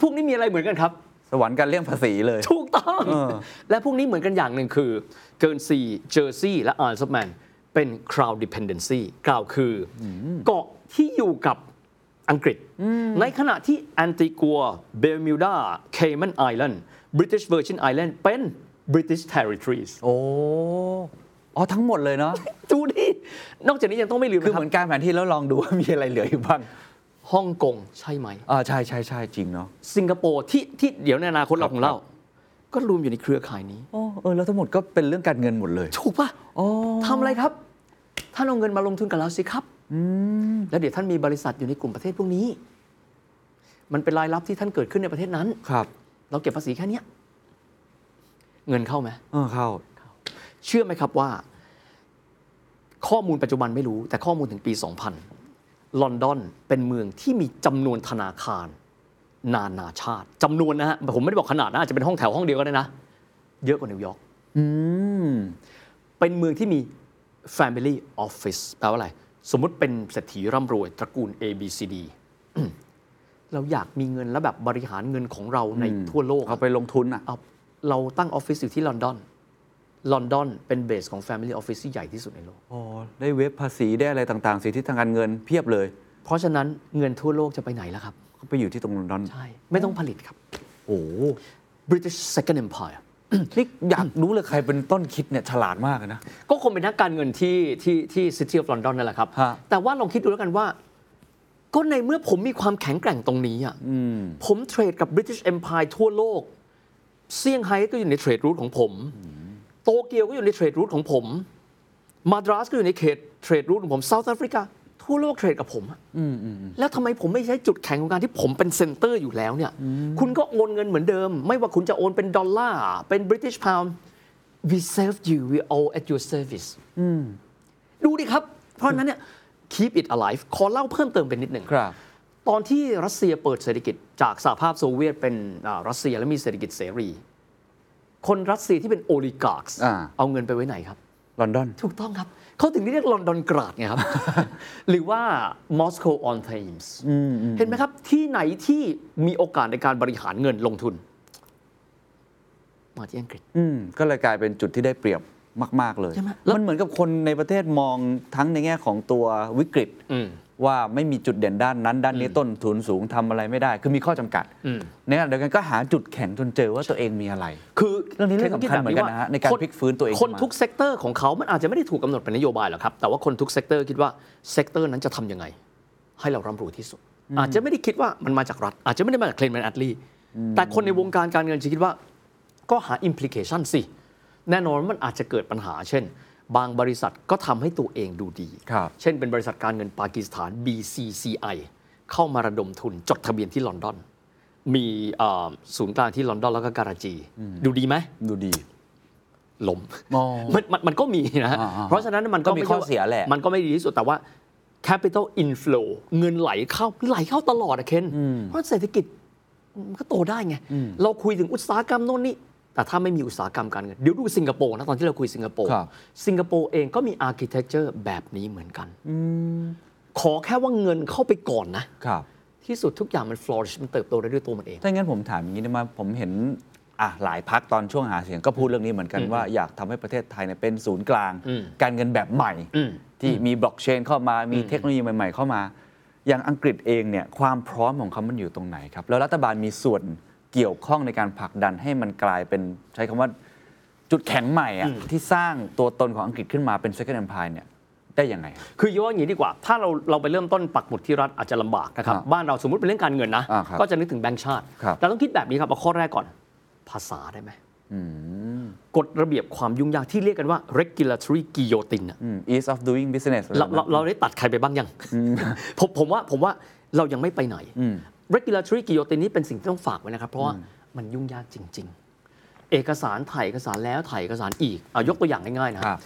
พวกนี้มีอะไรเหมือนกันครับ สวรรค์การเลี่ยงภาษีเลย ถูกต้องเออและพวกนี้เหมือนกันอย่างหนึ่งคือ เกินซีเจอร์ซีย์และไอซ์แมนเป็น Crown dependency กล่าวคืออเกาะที่อยู่กับอังกฤษ ในขณะที่แอนติกัวเบลมิวดาเคมันไอแลนด์บริ i ิชเวอร์จินไอแลนด์เป็น British territories โอ้อ๋อทั้งหมดเลยเนาะดูดินอกจากนี้ยังต้องไม่ลืมคือนะคเหรับเหมือนกางแผนที่แล้วลองดูว่ามีอะไรเหลืออยู่บ้างฮ่องกงใช่ไหมอ่าใช่ใช่ใช่จริงเนาะสิงคโปร์ที่ที่เดี๋ยวในอนาคตเราคงเล่าก็รวมอยู่ในเครือข่ายนี้โอ้เออแล้วทั้งหมดก็เป็นเรื่องการเงินหมดเลยถูกปะโอ้ทำอะไรครับ ท่านเอาเงินมาลงทุนกับเราสิครับแล้วเดี๋ยวท่านมีบริษัทอยู่ในกลุ่มประเทศพวกนี้ มันเป็นรายรับที่ท่านเกิดขึ้นในประเทศนั้นครับ เราเก็บภาษีแค่เนี้ย เงินเข้าไหมเออเข้า เชื่อไหมครับว่า ข้อมูลปัจจุบันไม่รู้ แต่ข้อมูลถึงปี 2000 ลอนดอนเป็นเมืองที่มีจำนวนธนาคาร นานาชาติจำนวนนะฮะผมไม่ได้บอกขนาดนะอาจจะเป็นห้องแถวห้องเดียวก็ได้นะ เยอะกว่านิวยอร์กอืมเป็นเมืองที่มี Family Office แปลว่าอะไร สมมุติเป็นเศรษฐีร่ำรวยตระกูล A B C D อืมเราอยากมีเงินแล้วแบบบริหารเงินของเราในทั่วโลกเอาไปลงทุนอะเอา เราตั้งออฟฟิศอยู่ที่ลอนดอนลอนดอนเป็นเบสของ Family Office ที่ใหญ่ที่สุดในโลกโอ้ได้เว็บภาษีได้อะไรต่างๆ สิทธิทางการเงินเพียบเลย เพราะฉะนั้นเงินทั่วโลกจะไปไหนล่ะครับ ก็ไปอยู่ที่ตรงลอนดอน ใช่ ไม่ต้องผลิตครับ โอ้ British Second Empire นี่อยากรู้เลยใครเป็นต้นคิดเนี่ยฉลาดมากเลยนะ ก็คงเป็นนักการเงินที่ที่ที่ City of London นั่นแหละครับฮะแต่ว่าลองคิดดูแล้วกันว่า ก็ในเมื่อผมมีความแข็งแกร่งตรงนี้อะผมเทรดกับ British Empire ทั่วโลก เซี่ยงไฮ้ก็อยู่ใน trade route ของผม โตเกียวก็อยู่ใน trade route ของผม มาดรัสก็อยู่ในเขต trade route ของผม South Africa ทั่วโลก trade กับผมอะแล้วทำไมผมไม่ใช้จุดแข็งของการที่ผมเป็น center อยู่แล้วเนี่ย คุณก็โอนเงินเหมือนเดิม ไม่ว่าคุณจะโอนเป็นดอลลาร์ เป็น British Pound we serve you we all at your service ดูดิครับ เพราะฉะนั้นเนี่ย keep it alive ขอเล่าเพิ่มเติมเป็นนิดหนึ่งครับ ตอนที่รัสเซียเปิดเศรษฐกิจจากสหภาพโซเวียตเป็นอ่ารัสเซียและมีเศรษฐกิจเสรี คนรัสเซียที่เป็นโอลิการ์อ่าเอาเงินไปไว้ไหนครับลอนดอน ถูกต้องครับ เขาถึงเรียกลอนดอนกราดไงครับ หรือว่า Moscow on Thames เห็นไหมครับ ที่ไหนที่มีโอกาสในการบริหารเงินลงทุน มาที่อังกฤษอืมก็เลยกลายเป็นจุดที่ได้เปรียบมาก ๆ เลยใช่ไหมแล้วมันเหมือนกับคนในประเทศมองทั้งในแง่ของตัววิกฤตอืม ว่าไม่มีจุดเด่นด้านนั้น ด้านนี้ต้นทุนสูงทำอะไรไม่ได้ คือมีข้อจำกัดอืมในขณะเดียวกันก็หาจุดแข็งจนเจอว่าตัวเองมีอะไร คือเรื่องนี้เรื่องสำคัญเหมือนกันนะฮะในการพลิกฟื้นตัวเองคนขึ้นมาทุก sector ของเขามันอาจจะไม่ได้ถูกกำหนดเป็นนโยบายหรอกครับ แต่ว่าคนทุก sector คิดว่า sector นั้นจะทำยังไง ให้เราร่ำรวยที่สุด อาจจะไม่ได้คิดว่ามันมาจากรัฐ อาจจะไม่ได้มาจากเคลเมนต์แอตต์ลีแต่คนในวงการการเงินจะคิดว่า ก็หา implication สิแน่นอนมันอาจจะเกิดปัญหาเช่น บางบริษัทก็ทำให้ตัวเองดูดี ครับ เช่นเป็นบริษัทการเงินปากีสถาน BCCI เข้ามาระดมทุนจดทะเบียนที่ลอนดอน มีเอ่อศูนย์กลางที่ลอนดอนแล้วก็การาจี ดูดีไหมดูดีล้มอ๋อมันมันมันก็มีนะฮะอ่าๆเพราะฉะนั้นมันก็ก็มีไใช่ข้อว่าเสียแหละ มันก็ไม่ดีที่สุดแต่ว่า capital inflow เงินไหลเข้าไหลเข้าตลอดอะเคนเพราะเศรษฐกิจมันก็โตได้ไง เราคุยถึงอุตสาหกรรมโน่นนี่ แต่ถ้าไม่มีอุตสาหกรรมการเงินเดี๋ยวดูสิงคโปร์นะตอนที่เราคุยสิงคโปร์ครับสิงคโปร์เองก็มี architecture แบบนี้เหมือนกันขอแค่ว่าเงินเข้าไปก่อนนะครับที่สุดทุกอย่างมัน flourish มันเติบโตได้ด้วยตัวมันเอง ถ้างั้นผมถามอย่างนี้ได้ไหมผมเห็นอะหลายพักตอนช่วงหาเสียงก็พูดเรื่องนี้เหมือนกันว่าอยากทำให้ประเทศไทยเนี่ยเป็นศูนย์กลางอืมการเงินแบบใหม่อืมที่มีบล็อกเชนเข้ามามีเทคโนโลยีใหม่ ๆ เข้ามา อย่างอังกฤษเองเนี่ยความพร้อมของเขามันอยู่ตรงไหนครับ แล้วรัฐบาลมีส่วน เกี่ยวข้องในการผลักดันให้มันกลายเป็นใช้คำว่าจุดแข็งใหม่อะที่สร้างตัวตนของอังกฤษขึ้นมาเป็น Second Empire เนี่ยได้ยังไงครับคือย้อนอย่างนี้ดีกว่า ถ้าเราเราไปเริ่มต้นปักหมุดที่รัฐอาจจะลำบากนะครับอ่าบ้านเราสมมติเป็นเรื่องการเงินนะอ่าครับก็จะนึกถึงแบงก์ชาติครับแต่ต้องคิดแบบนี้ครับเอาข้อแรกก่อน ภาษาได้ไหมอืมกฎระเบียบความยุ่งยากที่เรียกกันว่า regulatory guillotine อะอืม ease of doing business เราเราเราได้ตัดใครไปบ้างยัง ผมผมว่าผมว่าเรายังไม่ไปไหน regulatory guillotine นี้เป็นสิ่งที่ต้องฝากไว้นะครับ เพราะว่ามันยุ่งยากจริง ๆ เอกสารถ่ายเอกสารแล้วถ่ายเอกสารอีกเอายกตัวอย่างง่ายๆนะครับ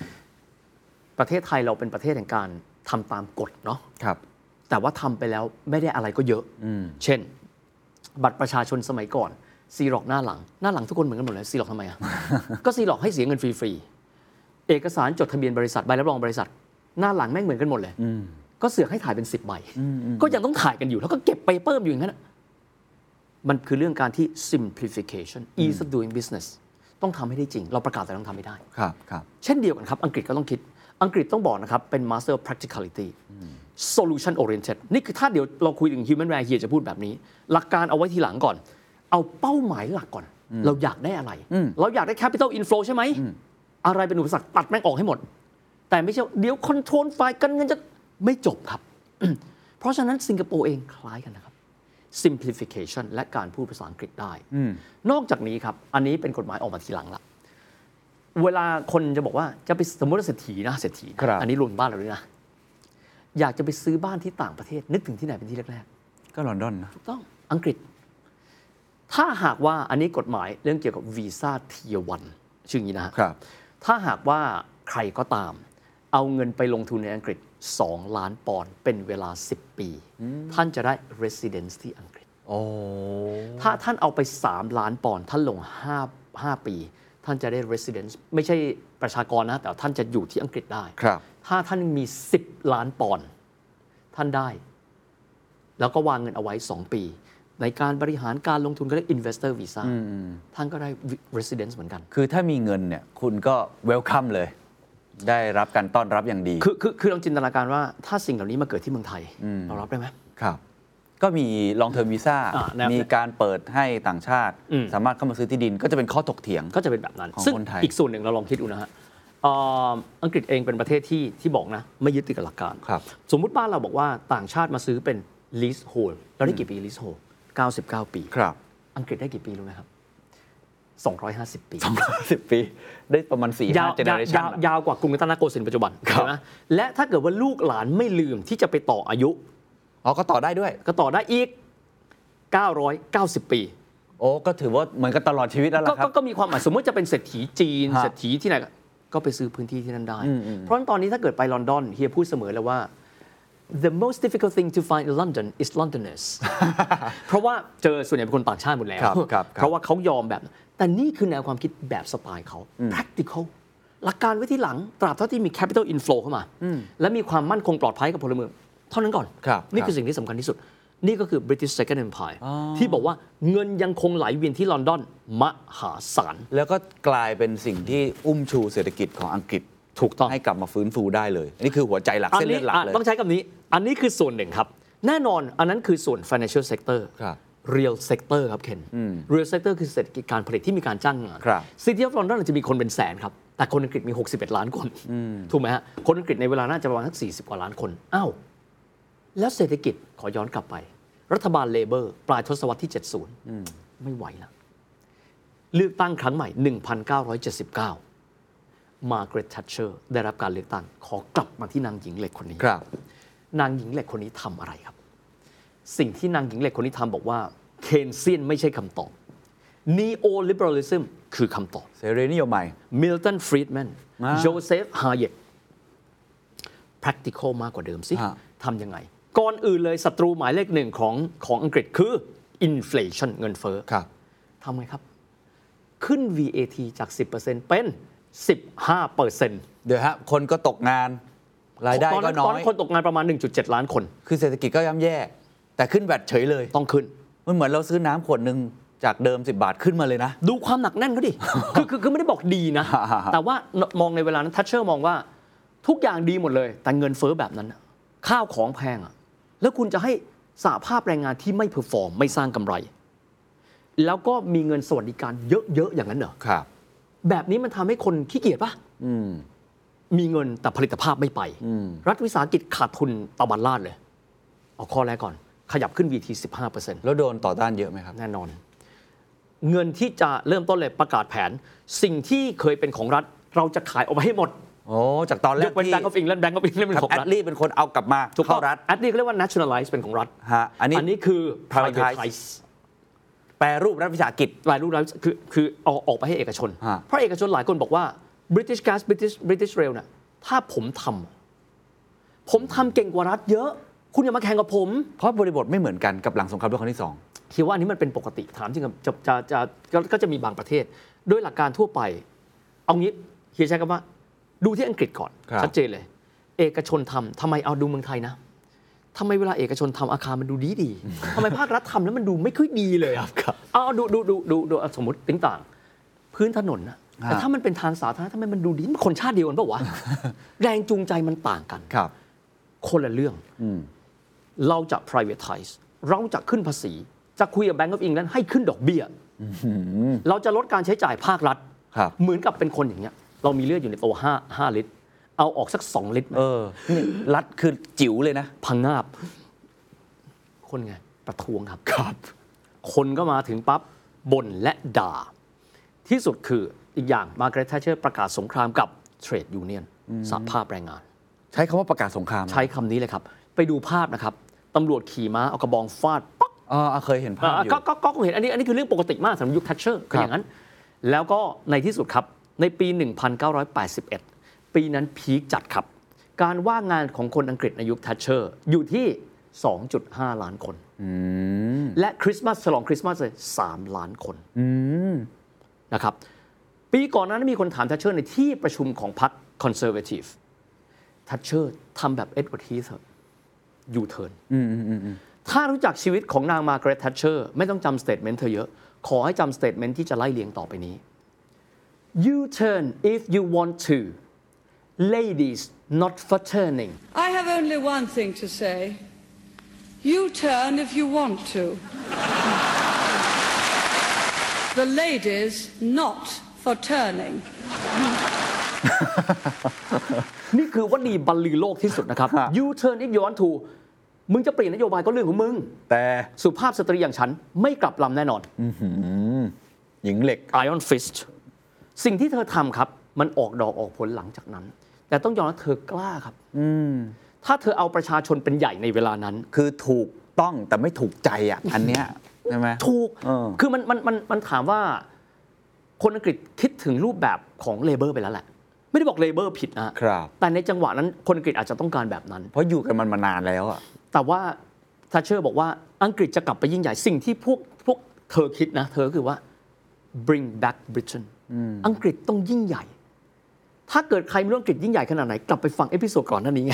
ประเทศไทยเราเป็นประเทศแห่งการทำตามกฎเนาะครับ แต่ว่าทำไปแล้วไม่ได้อะไรก็เยอะเช่น บัตรประชาชนสมัยก่อน ซีหลอกหน้าหลัง หน้าหลังทุกคนเหมือนกันหมดเลยซีหลอกทำไมอะก็ซีหลอกให้เสียเงินฟรีๆเอกสารจดทะเบียนบริษัทใบรับรองบริษัท หน้าหลังแม่งเหมือนกันหมดเลย ก็เสือกให้ถ่ายเป็นสิบใบก็ยังต้องถ่ายกันอยู่ แล้วก็เก็บไปเพิ่มอยู่อย่างนั้นอะมันคือเรื่องการที่ simplification ease of doing business ต้องทำให้ได้จริง เราประกาศแต่ต้องทำให้ได้ครับครับเช่นเดียวกันครับ อังกฤษก็ต้องคิด อังกฤษต้องบอกนะครับ เป็น master of practicality solution oriented นี่คือถ้าเดี๋ยวเราคุยถึง human value เฮียจะพูดแบบนี้ หลักการเอาไว้ทีหลังก่อน เอาเป้าหมายหลักก่อน เราอยากได้อะไร เราอยากได้ capital inflow ใช่ไหม อะไรเป็นอุปสรรคตัดแม่งออกให้หมด แต่ไม่ใช่ว่าเดี๋ยว control ฝ่ายการเงินจะ ไม่จบครับ เพราะฉะนั้นสิงคโปร์เองคล้ายกันนะครับ simplification และการพูดภาษาอังกฤษได้ นอกจากนี้ครับ อันนี้เป็นกฎหมายออกมาทีหลังละ เวลาคนจะบอกว่าจะไปสมมติว่าเศรษฐีนะเศรษฐีนะครับอันนี้รวมบ้านเราด้วยนะ อยากจะไปซื้อบ้านที่ต่างประเทศ นึกถึงที่ไหนเป็นที่แรกก็ลอนดอนนะๆถูกต้องอังกฤษ ถ้าหากว่าอันนี้กฎหมายเรื่องเกี่ยวกับวีซ่าเทียวันชื่ออย่างนี้นะฮะครับ ถ้าหากว่าใครก็ตาม เอาเงินไปลงทุนในอังกฤษ 2 ล้านปอนด์เป็นเวลา 10 ปี ท่านจะได้ residence ที่อังกฤษโอ้ถ้าท่านเอาไป 3 ล้านปอนด์ท่านลง 5 5 ปี ท่านจะได้ residence ไม่ใช่ประชากรนะ แต่ท่านจะอยู่ที่อังกฤษได้ครับถ้าท่านมี 10 ล้านปอนด์ท่านได้ แล้วก็วางเงินเอาไว้ 2 ปี ในการบริหารการลงทุนก็เรียก investor visa ท่านก็ได้ residence เหมือนกัน คือถ้ามีเงินเนี่ยคุณก็เวลคัมเลย ได้รับการต้อนรับอย่างดี คือคือคือลองจินตนาการว่าถ้าสิ่งเหล่านี้มาเกิดที่เมืองไทยเรารับได้ไหม ครับ ก็มีลองเทอมวีซ่า อ่าแนวมีการเปิดให้ต่างชาติ อืม สามารถเข้ามาซื้อที่ดินก็จะเป็นข้อถกเถียง ก็จะเป็นแบบนั้น ของซึ่งคนไทย อีกส่วนหนึ่งเราลองคิดดูนะฮะเอ่ออังกฤษเองเป็นประเทศที่ที่บอกนะ ไม่ยึดติดกับหลักการ ครับ สมมุติบ้านเราบอกว่าต่างชาติมาซื้อเป็น leasehold เราได้กี่ปี leasehold 99 ปี ครับ อังกฤษได้กี่ปีรู้ไหมครับ 250 ปีสิบปี ได้ประมาณสี่ห้ายาวเจเนอเรชัยานวยาวกว่ากรุงรัตนโกสินทร์ปัจจุบันครับ ใช่ไหมและถ้าเกิดว่าลูกหลานไม่ลืมที่จะไปต่ออายุอ๋อ ก็ต่อได้ด้วย ก็ต่อได้อีก 990 ปี โอ้ ก็ถือว่าเหมือนกันตลอดชีวิตแล้วก็ล่ะครัก็บก็มีความหมายสมมติจะเป็นเศรษฐีจีน ฮะเศรษฐีที่ไหนก็ก็ไปซื้อพื้นที่ที่นั่นได้เพราะฉะนั้นตอนนี้ถ้าเกิดไปลอนดอนเฮียพูดเสมอเลยว่า the most difficult thing to find in London is Londoners เพราะว่าเจอส่วนใหญ่เป็นคนต่างชาติหมดแล้ว ครับครับครับ เพราะว่าเขายอมแบบ แต่นี่คือแนวความคิดแบบสไตล์เขา practical หลักการไว้ที่หลัง ตราบเท่าที่มี capital inflow เข้ามา และมีความมั่นคงปลอดภัยกับพลเมือง เท่านั้นก่อนครับนี่ครับคือสิ่งที่สำคัญที่สุด นี่ก็คือ British Second Empire ที่บอกว่าเงินยังคงไหลเวียนที่ลอนดอนมหาศาล แล้วก็กลายเป็นสิ่งที่อุ้มชูเศรษฐกิจของอังกฤษถูกต้องให้กลับมาฟื้นฟูได้เลยอันนี้คือหัวใจหลักอัเส้นนี้เลือดหลักอะเลยต้องใช้คำนี้ อันนี้คือส่วนหนึ่งครับ แน่นอนอันนั้นคือส่วน financial sector ครับ real sector ครับเคน real sector คือเศรษฐกิจการผลิตที่มีการจ้างงานครับ City of London จะมีคนเป็นแสนครับ แต่คนอังกฤษมี 61 ล้านคน ถูกไหมฮะ คนอังกฤษในเวลาน่าจะประมาณสัก40 กว่าล้านคน อ้าว แล้วเศรษฐกิจขอย้อนกลับไป รัฐบาลเลเบอร์ปลายทศวรรษที่ 70 ไม่ไหวแล้วเลือกตั้งครั้งใหม่ 1979 มาร์กาเร็ตทัชเชอร์ได้รับการเลือกตั้งขอกลับมาที่นางหญิงเหล็กคนนี้ครับนางหญิงเหล็กคนนี้ทำอะไรครับ สิ่งที่นางหญิงเหล็กคนนี้ทำบอกว่า Keynesian ไม่ใช่คำตอบ neo liberalism คือคำตอบเสรีนิยมใหม่มิลตันฟรีดแมนอ่าโจเซฟฮาเยก practical มากกว่าเดิมสิฮะทำยังไง ก่อนอื่นเลยศัตรูหมายเลขหนึ่งของของอังกฤษคือ inflation เงินเฟ้อครับทำไงครับ ขึ้น VAT จาก 10%เป็น 15%เปอร์เซ็นต์เดี๋ยวฮะ คนก็ตกงาน รายได้ตอนก็นั้นน้ตออนยนั้นคนตกงานประมาณ 1.7 ล้านคน คือเศรษฐกิจก็ย่ำแย่ แต่ขึ้นแบตเฉยเลย ต้องขึ้น มันเหมือนเราซื้อน้ำขวดหนึ่งจากเดิม 10 บาทขึ้นมาเลยนะ ดูความหนักแน่นเขาดิ คือคือคือไม่ได้บอกดีนะฮะฮะฮะแต่ว่ามองในเวลานั้นทัชเชอร์มองว่าทุกอย่างดีหมดเลย แต่เงินเฟ้อแบบนั้นน่ะข้าวของแพงอะแล้วคุณจะให้สหภาพแรงงานที่ไม่ perform ไม่สร้างกำไร แล้วก็มีเงินสวัสดิการเยอะๆอย่างนั้นเหรอครับ แบบนี้มันทำให้คนขี้เกียจปะอืมมีเงินแต่ผลิตภาพไม่ไปอืมรัฐวิสาหกิจขาดทุนตะบันลาดเลย เอาข้อแรกก่อน ขยับขึ้น VAT 15%แล้วโดนต่อต้านเยอะไหมครับ แน่นอน เงินที่จะเริ่มต้นเลยประกาศแผน สิ่งที่เคยเป็นของรัฐ เราจะขายออกไปให้หมดโอ้จากตอนแรยกกเว้นที่ Bank of England Bank of England เป็นของแอรัดฐลี่เป็นคนเอากลับมาถูกต้เข้าองรัฐแอดนี่เรียกว่า nationalize เป็นของรัฐฮะอันนี้ อันนี้คือ privatize privatize แปรรูปรัฐวิสาหกิจ รายรูปแล้วคือคือเอาออกไปให้เอกชน ฮะ เพราะเอกชนหลายคนบอกว่า British Gas British British Rail เนี่ยถ้าผมทำผมทำเก่งกว่ารัฐเยอะ คุณอย่ามาแข่งกับผม เพราะบริบทไม่เหมือนกันกับหลังสงครามโลกครั้งที่สองคิดว่าอันนี้มันเป็นปกติถามจริงๆจะจะจะจะก็จะมีบางประเทศ โดยหลักการทั่วไป เอางี้เฮียใช้คำว่า ดูที่อังกฤษก่อนครับชัดเจนเลย เอกชนทำทำไมเอาดูเมืองไทยนะทำไมเวลาเอกชนทำอาคารมันดูดีดีๆทำไมภาครัฐทำแล้วมันดูไม่ค่อยดีเลยอะเอาเอาดูดูดูดูดูเอาสมมติติ้งต่างพื้นถนนนะแต่ถ้ามันเป็นทางสาธารณะทำไมมันดูดีมันคนชาติเดียวกันเปล่าวะแรงจูงใจมันต่างกันครับ คนละเรื่อง เราจะ privatize เราจะขึ้นภาษี จะคุยกับ Bank of England ให้ขึ้นดอกเบี้ยเราจะลดการใช้จ่ายภาครัฐครับเหมือนกับเป็นคนอย่างเงี้ย เรามีเลือดอยู่ในตัว5 5ลิตร เอาออกสัก 2 ลิตรไหมเออนี่รัฐคือจิ๋วเลยนะ พังงาบ คนไง ประท้วงครับครับ คนก็มาถึงปั๊บบ่นและด่า ที่สุดคืออีกอย่างมาร์กาเร็ตแทชเชอร์ประกาศสงครามกับ trade union สหภาพแรงงาน ใช้คำว่าประกาศสงครามนะใช้คำนี้เลยครับ ไปดูภาพนะครับ ตำรวจขี่ม้าเอากระบองฟาดป๊อกอ๋อเคยเห็นภาพอยู่ก็ก็ก็คงเห็นอันนี้อันนี้คือเรื่องปกติมากสำหรับยุคทัชเชอร์ครับเป็นอย่างนั้น แล้วก็ในที่สุดครับในปี 1981 ปีนั้น peak จัดครับ การว่างงานของคนอังกฤษในยุคทัชเชอร์อยู่ที่ 2.5 ล้านคนและคริสต์มาสฉลองคริสต์มาสเลย3ล้านคนนะครับปีก่อนนั้นมีคนถามทัชเชอร์ในที่ประชุมของพรรคคอนเซอร์เวทีฟทัชเชอร์ทำแบบเอ็ดเวิร์ดฮีส ยูเทิร์นถ้ารู้จักชีวิตของนางมาร์กาเร็ตทัชเชอร์ไม่ต้องจำ statement เธอเยอะ ขอให้จำ statement ที่จะไล่เรียงต่อไปนี้ You turn if you want to lady's not for turning I have only one thing to say. You turn if you want to. The ladies not for turning. นี่คือวลีบรรลือโลกที่สุดนะครับ You turn if you want to มึงจะเปลี่ยนนโยบายก็เรื่องของมึง แต่สุภาพสตรีอย่างฉันไม่กลับลำแน่นอนหญิงเหล็ก Iron Fist สิ่งที่เธอทำครับ มันออกดอกออกผลหลังจากนั้น แต่ต้องยอมรับเธอกล้าครับถ้าเธอเอาประชาชนเป็นใหญ่ในเวลานั้น คือถูกต้องแต่ไม่ถูกใจอะ อันเนี้ยใช่ไหมถูกเออคือมันมันมันมันถามว่า คนอังกฤษคิดถึงรูปแบบของเลเบอร์ไปแล้วแหละ ไม่ได้บอกเลเบอร์ผิดนะครับ แต่ในจังหวะนั้นคนอังกฤษอาจจะต้องการแบบนั้น เพราะอยู่กันมันมานานแล้วอะแต่ว่าทัชเชอร์บอกว่าอังกฤษจะกลับไปยิ่งใหญ่สิ่งที่พวกพวกเธอคิดนะ เธอคือว่า bring back Britain อังกฤษต้องยิ่งใหญ่ ถ้าเกิดใครไม่รู้อังกฤษยิ่งใหญ่ขนาดไหน กลับไปฟัง episode ก่อนหน้านี้ไง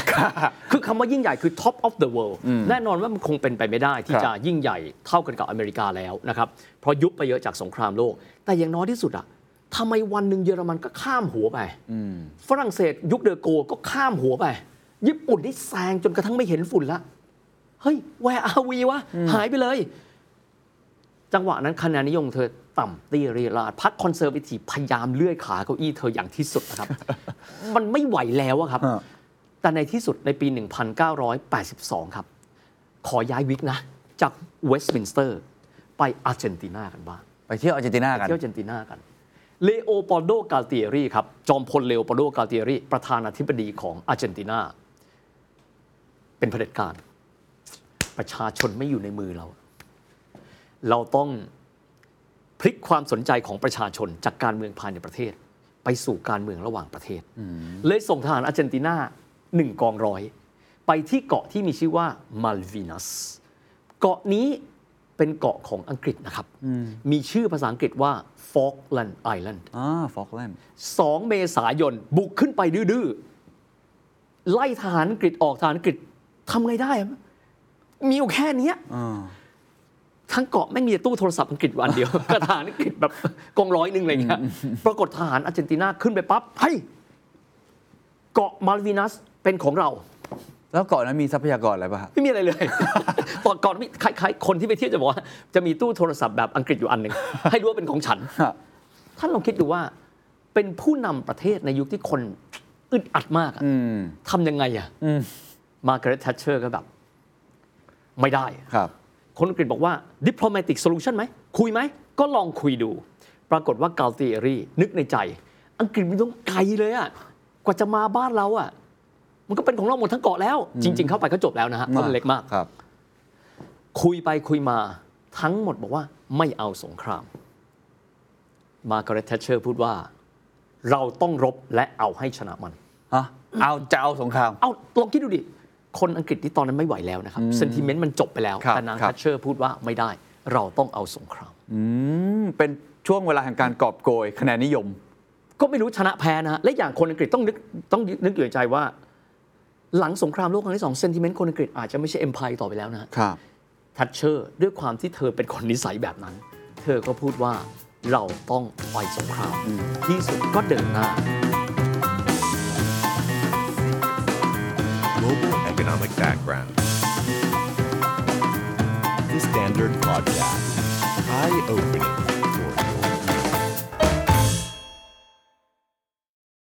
คือคำว่ายิ่งใหญ่คือ top of the world แน่นอนว่ามันคงเป็นไปไม่ได้ที่ครับจะยิ่งใหญ่เท่ากันกับอเมริกาแล้วนะครับเพราะยุบไปเยอะจากสงครามโลก แต่อย่างน้อยที่สุดอะ ทำไมวันหนึ่งเยอรมันก็ข้ามหัวไปฝรั่งเศสยุคเดอโกก็ข้ามหัวไป ญี่ปุ่นนี่แซงจนกระทั่งไม่เห็นฝุ่นละเฮ้ย where are we วะ หายไปเลย จังหวะนั้นคะแนนนิยมเธอต่ำเตี้ยเรียราดพรรคคอนเซอร์เวทีฟพยายามเลื่อยขาเก้าอี้เธออย่างที่สุดนะครับ มันไม่ไหวแล้วอะครับฮะแต่ในที่สุดในปี 1982 ครับ ขอย้ายวิกนะ จากเวสต์มินสเตอร์ ไปอาร์เจนตินากันบ้าง ไปเที่ยวอาร์เจนตินากันเที่ยวอาร์เจนตินากัน เลโอปอลโดกาเตียรีครับจอมพลเลโอปอลโดกาเตียรีประธานาธิบดีของอาร์เจนตินา เป็นเผด็จการ ประชาชนไม่อยู่ในมือเรา เราต้องพลิกความสนใจของประชาชนจากการเมืองภายในประเทศ ไปสู่การเมืองระหว่างประเทศ เลยส่งทหารอาร์เจนตินาหนึ่งกองร้อย ไปที่เกาะที่มีชื่อว่ามาลวีนัส เกาะนี้ เป็นเกาะของอังกฤษนะครับ มีชื่อภาษาอังกฤษว่า Falkland Island อ่าฟอกแลนด์2เมษายน บุกขึ้นไปดื้อๆ ไล่ทหารอังกฤษออกทหารอังกฤษทำไงได้อะมีอยู่แค่เนี้ยทั้งเกาะไม่งมีแต่ตู้โทรศัพท์อังกฤษอยู่อันเดียวกระทหารอังกฤษแบบกองร้อยหนึ่งอะไรเงี้ยปรากฏทหารอาร์เจนตินาขึ้นไปปั๊บเฮ้ยเกาะมาลวีนัสเป็นของเรา แล้วเกาะนั้นมีทรัพยากรอะไรป่ะฮะ ไม่มีอะไรเลยตอนก่อนมีคล้ายๆคนที่ไปเที่ยวจะบอกว่าจะมีตู้โทรศัพท์แบบอังกฤษอยู่อันหนึ่ง ให้รู้ว่าเป็นของฉัน ฮะ ท่านลองคิดดูว่า เป็นผู้นำประเทศในยุคที่คนอึดอัดมากอะอืม ทำยังไงอะมาร์กาเร็ตแทชเชอร์ก็แบบ ไม่ได้ ครับ คนอังกฤษบอกว่า diplomatic solution ไหม คุยไหม ก็ลองคุยดู ปรากฏว่าเกาเตียรี่นึกในใจ อังกฤษมันต้องไกลเลยอะกว่าจะมาบ้านเราอะ มันก็เป็นของเราหมดทั้งเกาะแล้ว จริง ๆ เข้าไปก็จบแล้วนะฮะเพราะมันเล็กมากครับ คุยไปคุยมาทั้งหมดบอกว่าไม่เอาสงคราม มาร์กาเร็ตแทชเชอร์พูดว่า เราต้องรบและเอาให้ชนะมัน ฮะเอาจะเอาสงคราม เอาลองคิดดูดิ คนอังกฤษที่ตอนนั้นไม่ไหวแล้วนะครับ sentiment มันจบไปแล้ว ครับแต่นางครับแทชเชอร์พูดว่าไม่ได้ เราต้องเอาสงคราม อืมเป็นช่วงเวลาแห่งการกอบโกยคะแนนนิยม ก็ไม่รู้ชนะแพ้นะฮะและอย่างคนอังกฤษต้องนึกต้องนึกอยู่ในใจว่า หลังสงครามโลกครั้งที่สอง sentiment คนอังกฤษอาจจะไม่ใช่ empire ต่อไปแล้วนะฮะครับทัชเชอร์ด้วยความที่เธอเป็นคนนิสัยแบบนั้น เธอก็พูดว่าเราต้องไปสงครามที่สุดก็เดินหน้า Global economic background. The Standard Podcast. Eye opening